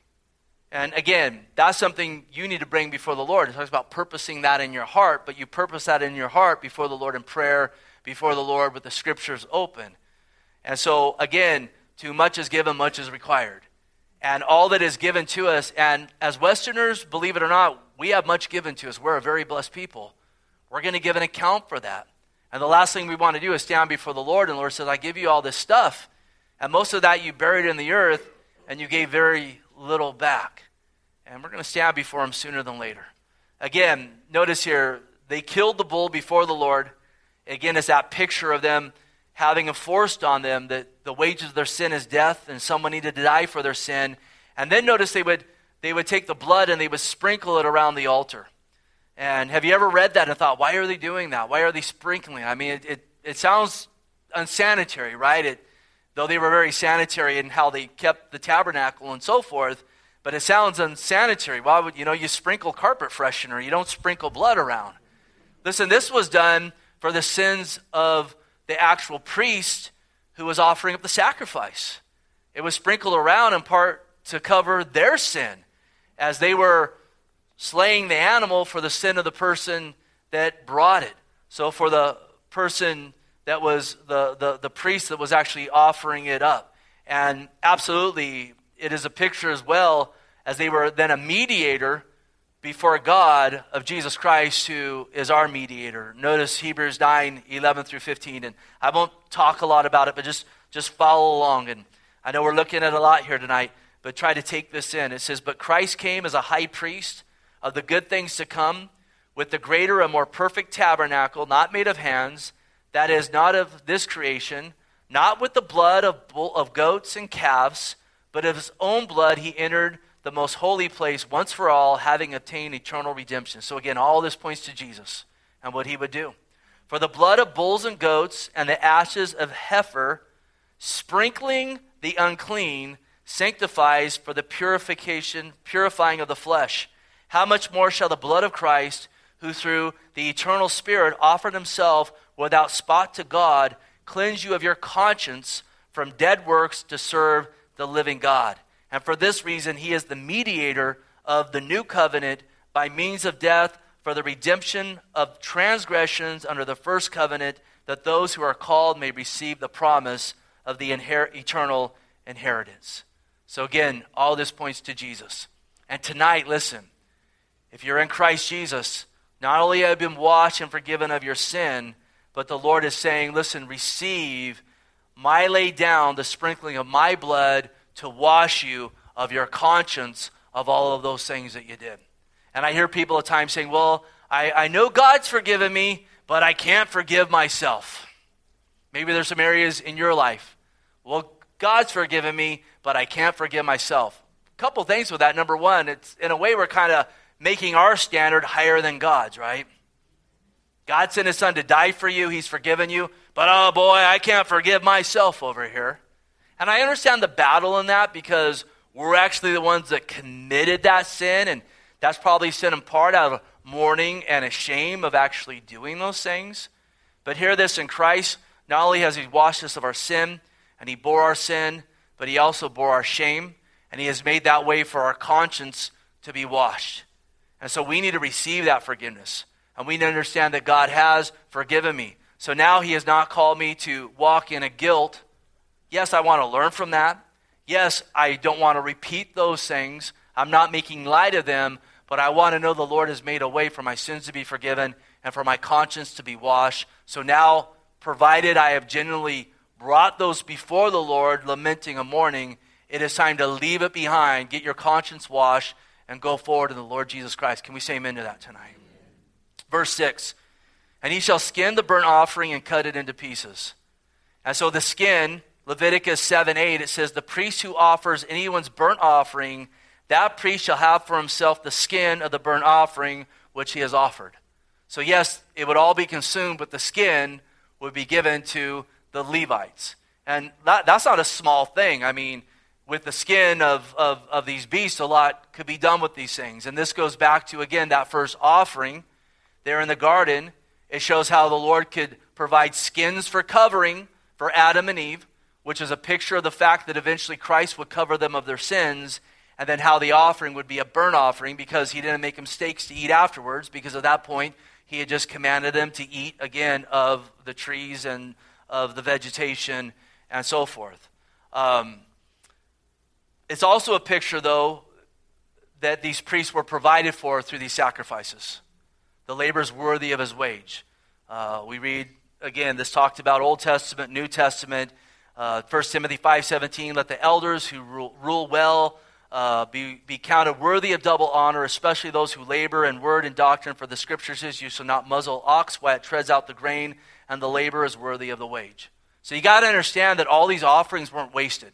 And again, that's something you need to bring before the Lord. It talks about purposing that in your heart, but you purpose that in your heart before the Lord in prayer, before the Lord with the scriptures open. And so, again, to much is given, much is required. And all that is given to us, and as Westerners, believe it or not, we have much given to us. We're a very blessed people. We're going to give an account for that. And the last thing we want to do is stand before the Lord, and the Lord says, I give you all this stuff. And most of that you buried in the earth, and you gave very little back. and we're going to stand before him sooner than later. Again, notice here, they killed the bull before the Lord. Again, it's that picture of them having enforced on them that the wages of their sin is death and someone needed to die for their sin. And then notice they would, they would take the blood and they would sprinkle it around the altar. And have you ever read that and thought, why are they doing that? Why are they sprinkling? I mean, it, it, it sounds unsanitary, right? It, though they were very sanitary in how they kept the tabernacle and so forth, but it sounds unsanitary. Why would, you know, you sprinkle carpet freshener, you don't sprinkle blood around. Listen, this was done for the sins of the actual priest who was offering up the sacrifice. It was sprinkled around in part to cover their sin as they were slaying the animal for the sin of the person that brought it. So, for the person that was the, the, the priest that was actually offering it up. And absolutely, it is a picture as well as they were then a mediator before God of Jesus Christ, who is our mediator. Notice Hebrews 9 11 through 15. And I won't talk a lot about it, but just, just follow along. And I know we're looking at a lot here tonight, but try to take this in. It says, But Christ came as a high priest of the good things to come, with the greater and more perfect tabernacle, not made of hands, that is, not of this creation, not with the blood of, bull, of goats and calves, but of his own blood he entered the most holy place once for all, having obtained eternal redemption. So, again, all this points to Jesus and what he would do. For the blood of bulls and goats and the ashes of heifer, sprinkling the unclean, sanctifies for the purification, purifying of the flesh. How much more shall the blood of Christ, who through the eternal Spirit offered himself without spot to God, cleanse you of your conscience from dead works to serve the living God? And for this reason, he is the mediator of the new covenant by means of death for the redemption of transgressions under the first covenant, that those who are called may receive the promise of the inher- eternal inheritance. So, again, all this points to Jesus. And tonight, listen, if you're in Christ Jesus, not only have you been washed and forgiven of your sin, but the Lord is saying, listen, receive my lay down the sprinkling of my blood to wash you of your conscience of all of those things that you did. And I hear people at times saying, Well, I, I know God's forgiven me, but I can't forgive myself. Maybe there's some areas in your life. Well, God's forgiven me, but I can't forgive myself. A couple things with that. Number one, it's in a way we're kind of making our standard higher than God's, right? God sent his son to die for you, he's forgiven you, but oh boy, I can't forgive myself over here. And I understand the battle in that because we're actually the ones that committed that sin, and that's probably sin in part out of mourning and a shame of actually doing those things. But hear this in Christ, not only has He washed us of our sin, and He bore our sin, but He also bore our shame, and He has made that way for our conscience to be washed. And so we need to receive that forgiveness. And we need to understand that God has forgiven me. So now He has not called me to walk in a guilt Yes, I want to learn from that. Yes, I don't want to repeat those things. I'm not making light of them, but I want to know the Lord has made a way for my sins to be forgiven and for my conscience to be washed. So now, provided I have genuinely brought those before the Lord, lamenting and mourning, it is time to leave it behind, get your conscience washed, and go forward in the Lord Jesus Christ. Can we say amen to that tonight? Verse 6 And he shall skin the burnt offering and cut it into pieces. And so the skin Leviticus 7 8, it says, The priest who offers anyone's burnt offering, that priest shall have for himself the skin of the burnt offering which he has offered. So, yes, it would all be consumed, but the skin would be given to the Levites. And that, that's not a small thing. I mean, with the skin of, of, of these beasts, a lot could be done with these things. And this goes back to, again, that first offering there in the garden. It shows how the Lord could provide skins for covering for Adam and Eve which is a picture of the fact that eventually Christ would cover them of their sins, and then how the offering would be a burnt offering because he didn't make them to eat afterwards, because at that point he had just commanded them to eat again of the trees and of the vegetation and so forth. Um, it's also a picture, though, that these priests were provided for through these sacrifices. The labor is worthy of his wage. Uh, we read, again, this talked about Old Testament, New Testament uh, 1 Timothy 5.17, let the elders who rule, rule well uh, be, be counted worthy of double honor, especially those who labor in word and doctrine. For the scripture says, You shall not muzzle ox while it treads out the grain, and the labor is worthy of the wage. So you got to understand that all these offerings weren't wasted.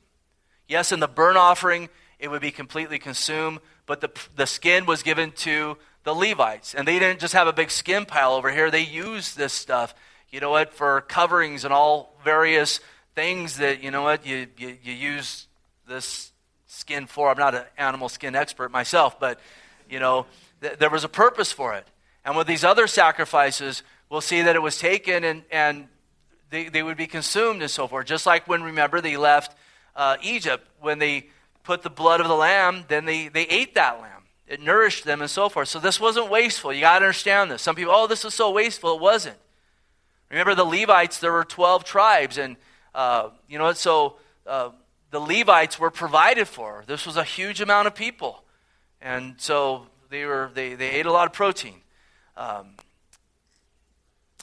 Yes, in the burnt offering, it would be completely consumed, but the, the skin was given to the Levites. And they didn't just have a big skin pile over here, they used this stuff, you know what, for coverings and all various things that, you know what, you, you, you use this skin for. I'm not an animal skin expert myself, but, you know, th- there was a purpose for it. And with these other sacrifices, we'll see that it was taken and, and they, they would be consumed and so forth. Just like when, remember, they left uh, Egypt, when they put the blood of the lamb, then they, they ate that lamb. It nourished them and so forth. So this wasn't wasteful. You got to understand this. Some people, oh, this is so wasteful. It wasn't. Remember the Levites, there were 12 tribes. And, uh, you know, so uh, the Levites were provided for. This was a huge amount of people. And so they, were, they, they ate a lot of protein. Um,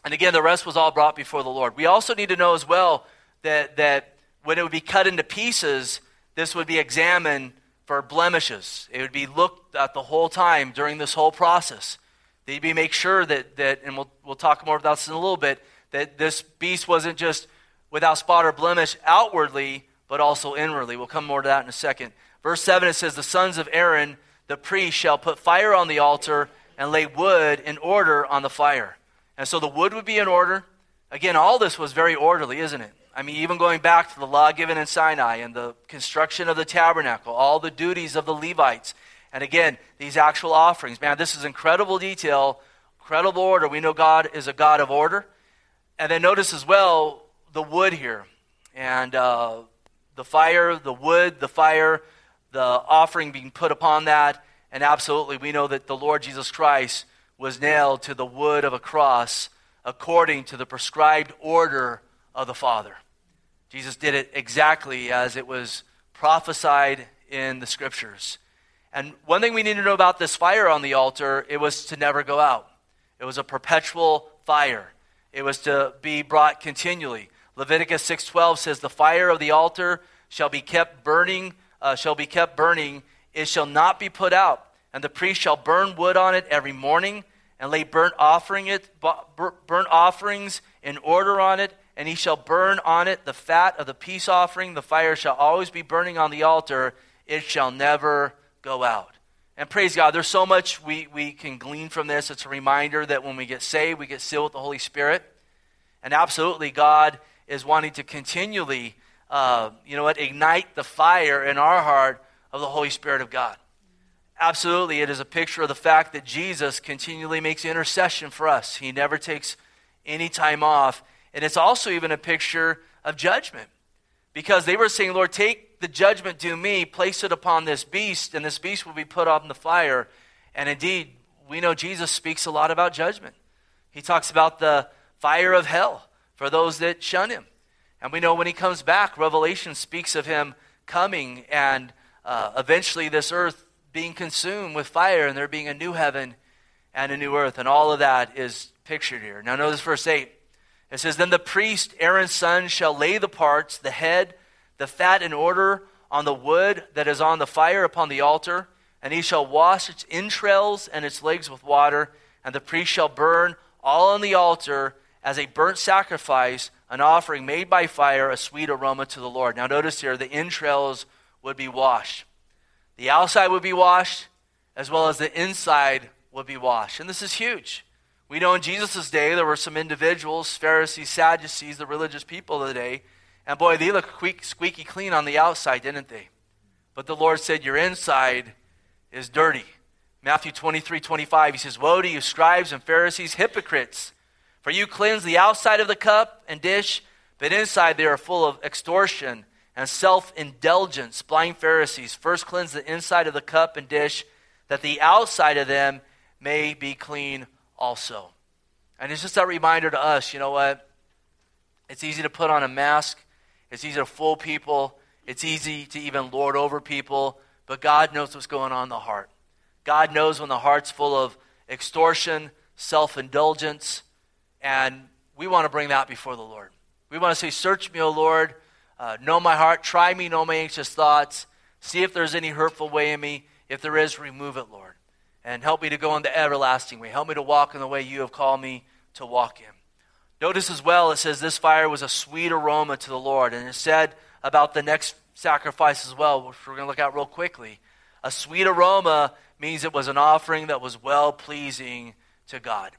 and again, the rest was all brought before the Lord. We also need to know as well that, that when it would be cut into pieces, this would be examined for blemishes. It would be looked at the whole time during this whole process. They'd be make sure that, that and we'll, we'll talk more about this in a little bit, that this beast wasn't just without spot or blemish outwardly, but also inwardly. We'll come more to that in a second. Verse 7 it says, The sons of Aaron, the priest, shall put fire on the altar and lay wood in order on the fire. And so the wood would be in order. Again, all this was very orderly, isn't it? I mean, even going back to the law given in Sinai and the construction of the tabernacle, all the duties of the Levites, and again, these actual offerings. Man, this is incredible detail, incredible order. We know God is a God of order. And then notice as well the wood here. And uh, the fire, the wood, the fire, the offering being put upon that. And absolutely, we know that the Lord Jesus Christ was nailed to the wood of a cross according to the prescribed order of the Father. Jesus did it exactly as it was prophesied in the scriptures. And one thing we need to know about this fire on the altar, it was to never go out. It was a perpetual fire. It was to be brought continually. Leviticus 6:12 says, "The fire of the altar shall be kept burning, uh, shall be kept burning; it shall not be put out. And the priest shall burn wood on it every morning, and lay burnt offering it, burnt offerings in order on it, and he shall burn on it the fat of the peace offering. The fire shall always be burning on the altar; it shall never go out." And praise God, there's so much we, we can glean from this. It's a reminder that when we get saved, we get sealed with the Holy Spirit. And absolutely, God is wanting to continually, uh, you know what, ignite the fire in our heart of the Holy Spirit of God. Absolutely, it is a picture of the fact that Jesus continually makes intercession for us. He never takes any time off. And it's also even a picture of judgment. Because they were saying, Lord, take the judgment due me, place it upon this beast, and this beast will be put on the fire. And indeed, we know Jesus speaks a lot about judgment. He talks about the fire of hell for those that shun him. And we know when he comes back, Revelation speaks of him coming and uh, eventually this earth being consumed with fire and there being a new heaven and a new earth. And all of that is pictured here. Now, notice verse 8. It says, Then the priest, Aaron's son, shall lay the parts, the head, the fat in order on the wood that is on the fire upon the altar, and he shall wash its entrails and its legs with water, and the priest shall burn all on the altar as a burnt sacrifice, an offering made by fire, a sweet aroma to the Lord. Now, notice here the entrails would be washed. The outside would be washed, as well as the inside would be washed. And this is huge. We know in Jesus' day there were some individuals, Pharisees, Sadducees, the religious people of the day, and boy, they looked squeaky clean on the outside, didn't they? But the Lord said, Your inside is dirty. Matthew 23 25, he says, Woe to you, scribes and Pharisees, hypocrites! For you cleanse the outside of the cup and dish, but inside they are full of extortion and self indulgence. Blind Pharisees, first cleanse the inside of the cup and dish, that the outside of them may be clean also. And it's just that reminder to us you know what? It's easy to put on a mask, it's easy to fool people, it's easy to even lord over people, but God knows what's going on in the heart. God knows when the heart's full of extortion, self indulgence, and we want to bring that before the Lord. We want to say, Search me, O Lord. Uh, know my heart. Try me. Know my anxious thoughts. See if there's any hurtful way in me. If there is, remove it, Lord. And help me to go in the everlasting way. Help me to walk in the way you have called me to walk in. Notice as well, it says this fire was a sweet aroma to the Lord. And it said about the next sacrifice as well, which we're going to look at real quickly. A sweet aroma means it was an offering that was well pleasing to God.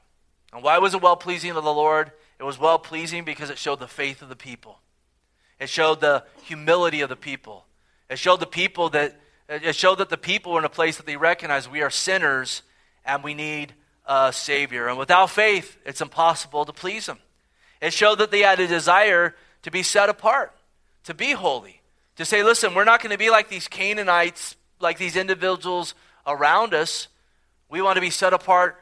And why was it well pleasing to the Lord? It was well pleasing because it showed the faith of the people. It showed the humility of the people. It showed the people that it showed that the people were in a place that they recognized we are sinners and we need a savior. And without faith, it's impossible to please him. It showed that they had a desire to be set apart, to be holy, to say, listen, we're not going to be like these Canaanites, like these individuals around us. We want to be set apart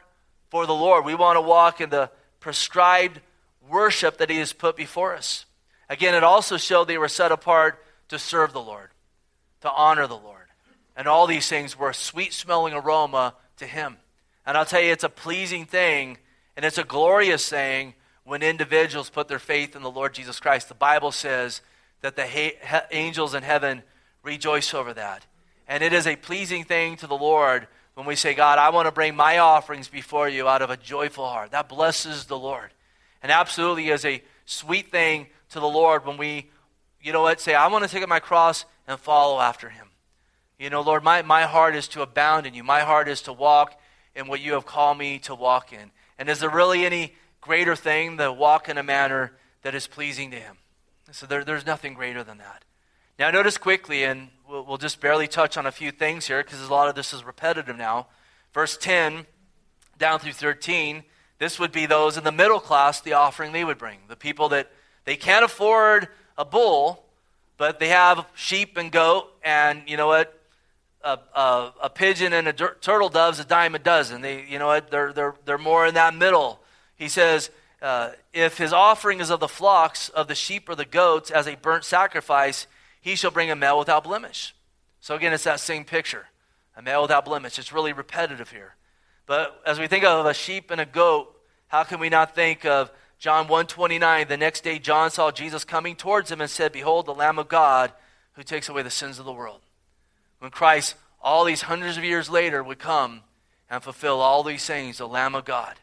for the Lord. We want to walk in the prescribed worship that He has put before us. Again, it also showed they were set apart to serve the Lord, to honor the Lord. And all these things were a sweet smelling aroma to Him. And I'll tell you, it's a pleasing thing and it's a glorious thing when individuals put their faith in the Lord Jesus Christ. The Bible says that the ha- angels in heaven rejoice over that. And it is a pleasing thing to the Lord when we say, God, I want to bring my offerings before you out of a joyful heart. That blesses the Lord. And absolutely is a sweet thing to the Lord when we, you know what, say, I want to take up my cross and follow after him. You know, Lord, my, my heart is to abound in you. My heart is to walk in what you have called me to walk in. And is there really any greater thing than walk in a manner that is pleasing to him? So there, there's nothing greater than that. Now, notice quickly, and we'll, we'll just barely touch on a few things here because a lot of this is repetitive now. Verse 10 down through 13, this would be those in the middle class, the offering they would bring. The people that they can't afford a bull, but they have sheep and goat, and you know what? A, a, a pigeon and a dir- turtle dove's a dime a dozen. They, you know what? They're, they're, they're more in that middle. He says, uh, if his offering is of the flocks, of the sheep or the goats, as a burnt sacrifice, he shall bring a male without blemish. So again, it's that same picture a male without blemish. It's really repetitive here. But as we think of a sheep and a goat, how can we not think of John 129, the next day John saw Jesus coming towards him and said, Behold, the Lamb of God who takes away the sins of the world. When Christ, all these hundreds of years later, would come and fulfill all these things, the Lamb of God.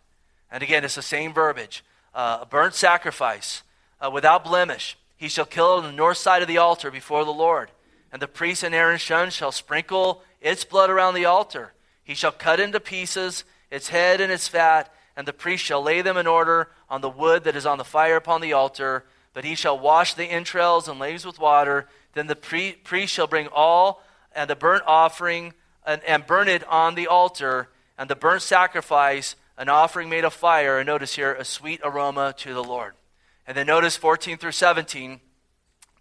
And again, it's the same verbiage uh, a burnt sacrifice uh, without blemish. He shall kill it on the north side of the altar before the Lord. And the priest and Aaron's son shall sprinkle its blood around the altar. He shall cut into pieces its head and its fat, and the priest shall lay them in order on the wood that is on the fire upon the altar. But he shall wash the entrails and legs with water. Then the priest shall bring all and the burnt offering and, and burn it on the altar, and the burnt sacrifice, an offering made of fire. And notice here, a sweet aroma to the Lord. And then notice 14 through 17,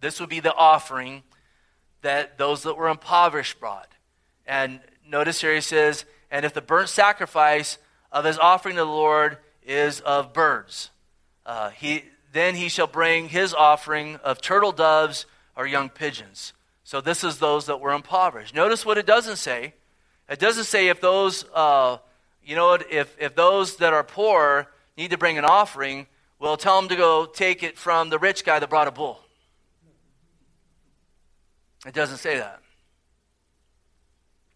this would be the offering that those that were impoverished brought. And notice here he says, and if the burnt sacrifice of his offering to the Lord is of birds, uh, he, then he shall bring his offering of turtle doves or young pigeons. So this is those that were impoverished. Notice what it doesn't say. It doesn't say if those, uh, you know, if, if those that are poor need to bring an offering, well, tell him to go take it from the rich guy that brought a bull. It doesn't say that.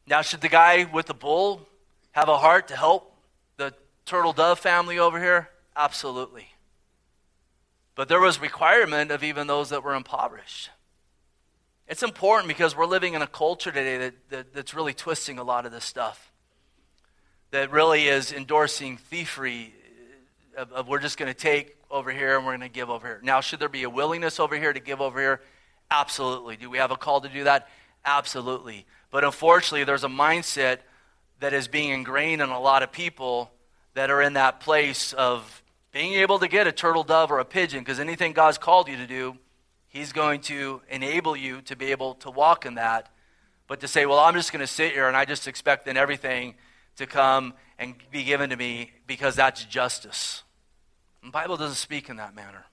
Now, should the guy with the bull have a heart to help the turtle dove family over here? Absolutely. But there was requirement of even those that were impoverished. It's important because we're living in a culture today that, that that's really twisting a lot of this stuff. That really is endorsing thievery of, of we're just going to take over here and we're going to give over here. Now, should there be a willingness over here to give over here? Absolutely. Do we have a call to do that? Absolutely. But unfortunately, there's a mindset that is being ingrained in a lot of people that are in that place of being able to get a turtle dove or a pigeon because anything God's called you to do, He's going to enable you to be able to walk in that. But to say, well, I'm just going to sit here and I just expect then everything to come and be given to me because that's justice. The Bible doesn't speak in that manner.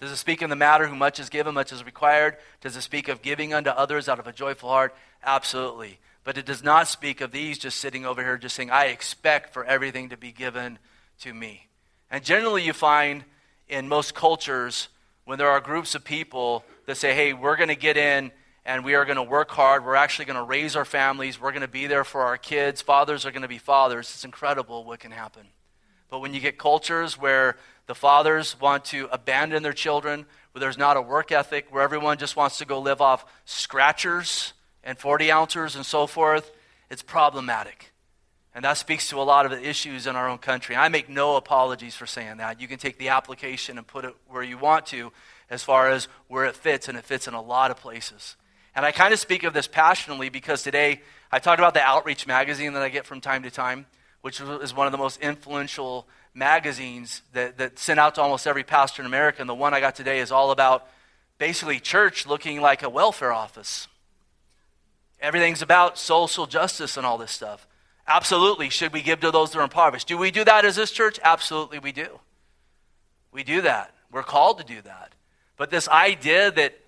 Does it speak in the matter who much is given, much is required? Does it speak of giving unto others out of a joyful heart? Absolutely. But it does not speak of these just sitting over here just saying, I expect for everything to be given to me. And generally, you find in most cultures, when there are groups of people that say, hey, we're going to get in and we are going to work hard. We're actually going to raise our families. We're going to be there for our kids. Fathers are going to be fathers. It's incredible what can happen. But when you get cultures where the fathers want to abandon their children, where there's not a work ethic, where everyone just wants to go live off scratchers and 40 ounces and so forth, it's problematic. And that speaks to a lot of the issues in our own country. I make no apologies for saying that. You can take the application and put it where you want to as far as where it fits, and it fits in a lot of places. And I kind of speak of this passionately because today I talked about the Outreach magazine that I get from time to time, which is one of the most influential magazines that, that sent out to almost every pastor in America. And the one I got today is all about basically church looking like a welfare office. Everything's about social justice and all this stuff. Absolutely. Should we give to those that are impoverished? Do we do that as this church? Absolutely, we do. We do that. We're called to do that. But this idea that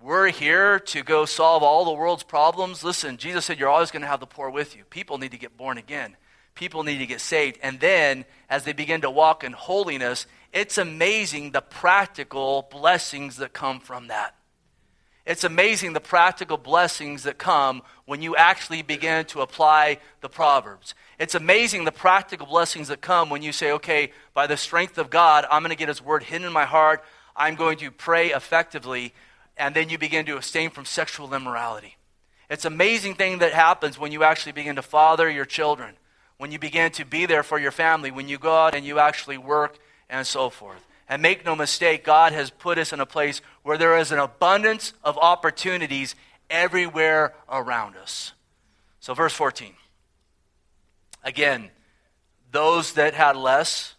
we're here to go solve all the world's problems. Listen, Jesus said you're always going to have the poor with you. People need to get born again. People need to get saved. And then, as they begin to walk in holiness, it's amazing the practical blessings that come from that. It's amazing the practical blessings that come when you actually begin to apply the Proverbs. It's amazing the practical blessings that come when you say, okay, by the strength of God, I'm going to get His word hidden in my heart. I'm going to pray effectively and then you begin to abstain from sexual immorality. It's amazing thing that happens when you actually begin to father your children, when you begin to be there for your family, when you go out and you actually work and so forth. And make no mistake, God has put us in a place where there is an abundance of opportunities everywhere around us. So, verse 14. Again, those that had less,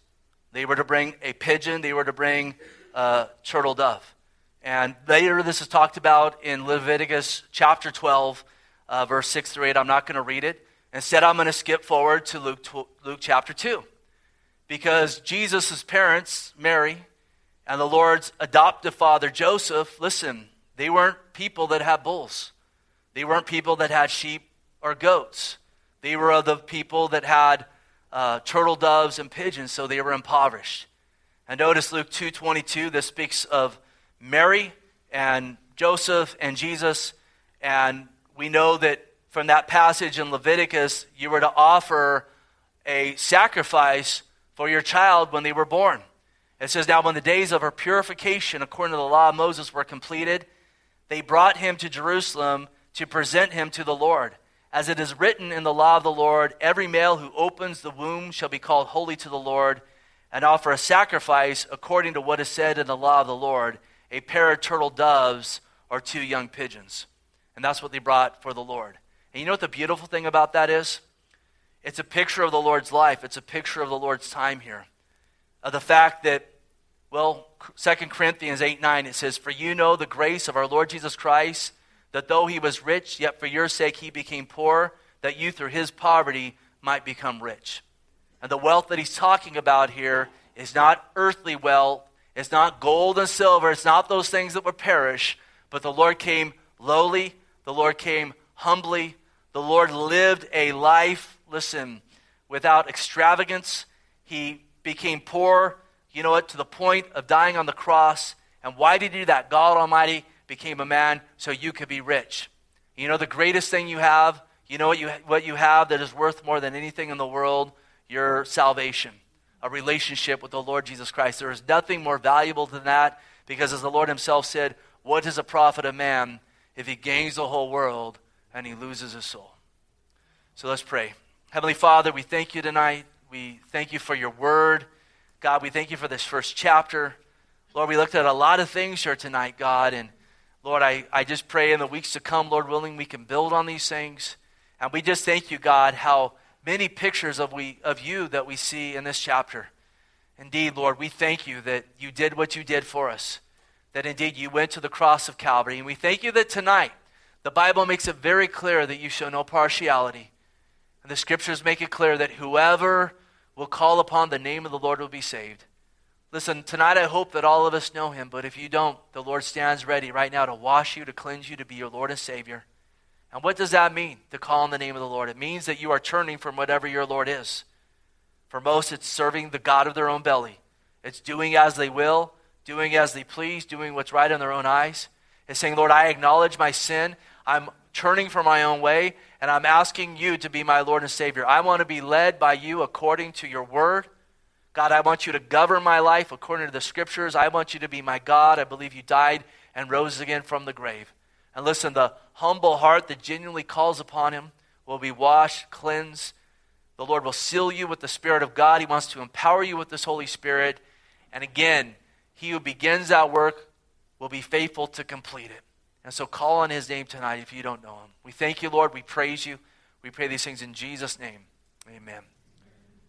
they were to bring a pigeon, they were to bring a turtle dove. And later, this is talked about in Leviticus chapter 12, uh, verse 6 through 8. I'm not going to read it. Instead, I'm going to skip forward to Luke, Luke chapter 2. Because Jesus' parents, Mary, and the Lord's adoptive father, Joseph, listen, they weren't people that had bulls. They weren't people that had sheep or goats. They were the people that had uh, turtle doves and pigeons, so they were impoverished. And notice Luke 2.22, this speaks of Mary and Joseph and Jesus. And we know that from that passage in Leviticus, you were to offer a sacrifice for your child when they were born. It says, Now, when the days of her purification, according to the law of Moses, were completed, they brought him to Jerusalem to present him to the Lord. As it is written in the law of the Lord, every male who opens the womb shall be called holy to the Lord, and offer a sacrifice according to what is said in the law of the Lord a pair of turtle doves or two young pigeons. And that's what they brought for the Lord. And you know what the beautiful thing about that is? It's a picture of the Lord's life, it's a picture of the Lord's time here. Of the fact that, well, 2 Corinthians 8 9, it says, For you know the grace of our Lord Jesus Christ, that though he was rich, yet for your sake he became poor, that you through his poverty might become rich. And the wealth that he's talking about here is not earthly wealth, it's not gold and silver. It's not those things that would perish. But the Lord came lowly. The Lord came humbly. The Lord lived a life, listen, without extravagance. He became poor, you know what, to the point of dying on the cross. And why did he do that? God Almighty became a man so you could be rich. You know the greatest thing you have? You know what you, what you have that is worth more than anything in the world? Your salvation a relationship with the Lord Jesus Christ. There is nothing more valuable than that because, as the Lord Himself said, what is a profit of man if he gains the whole world and he loses his soul? So let's pray. Heavenly Father, we thank you tonight. We thank you for your word. God, we thank you for this first chapter. Lord, we looked at a lot of things here tonight, God, and Lord, I, I just pray in the weeks to come, Lord willing, we can build on these things. And we just thank you, God, how many pictures of, we, of you that we see in this chapter. Indeed, Lord, we thank you that you did what you did for us, that indeed you went to the cross of Calvary. And we thank you that tonight the Bible makes it very clear that you show no partiality. And the scriptures make it clear that whoever will call upon the name of the Lord will be saved. Listen, tonight I hope that all of us know him, but if you don't, the Lord stands ready right now to wash you, to cleanse you, to be your Lord and Savior. And what does that mean, to call on the name of the Lord? It means that you are turning from whatever your Lord is. For most, it's serving the God of their own belly. It's doing as they will, doing as they please, doing what's right in their own eyes. is saying, Lord, I acknowledge my sin. I'm turning from my own way, and I'm asking you to be my Lord and Savior. I want to be led by you according to your word. God, I want you to govern my life according to the scriptures. I want you to be my God. I believe you died and rose again from the grave. And listen, the humble heart that genuinely calls upon him will be washed, cleansed. The Lord will seal you with the Spirit of God. He wants to empower you with this Holy Spirit. And again, he who begins that work will be faithful to complete it. And so call on his name tonight if you don't know him. We thank you, Lord. We praise you. We pray these things in Jesus' name. Amen.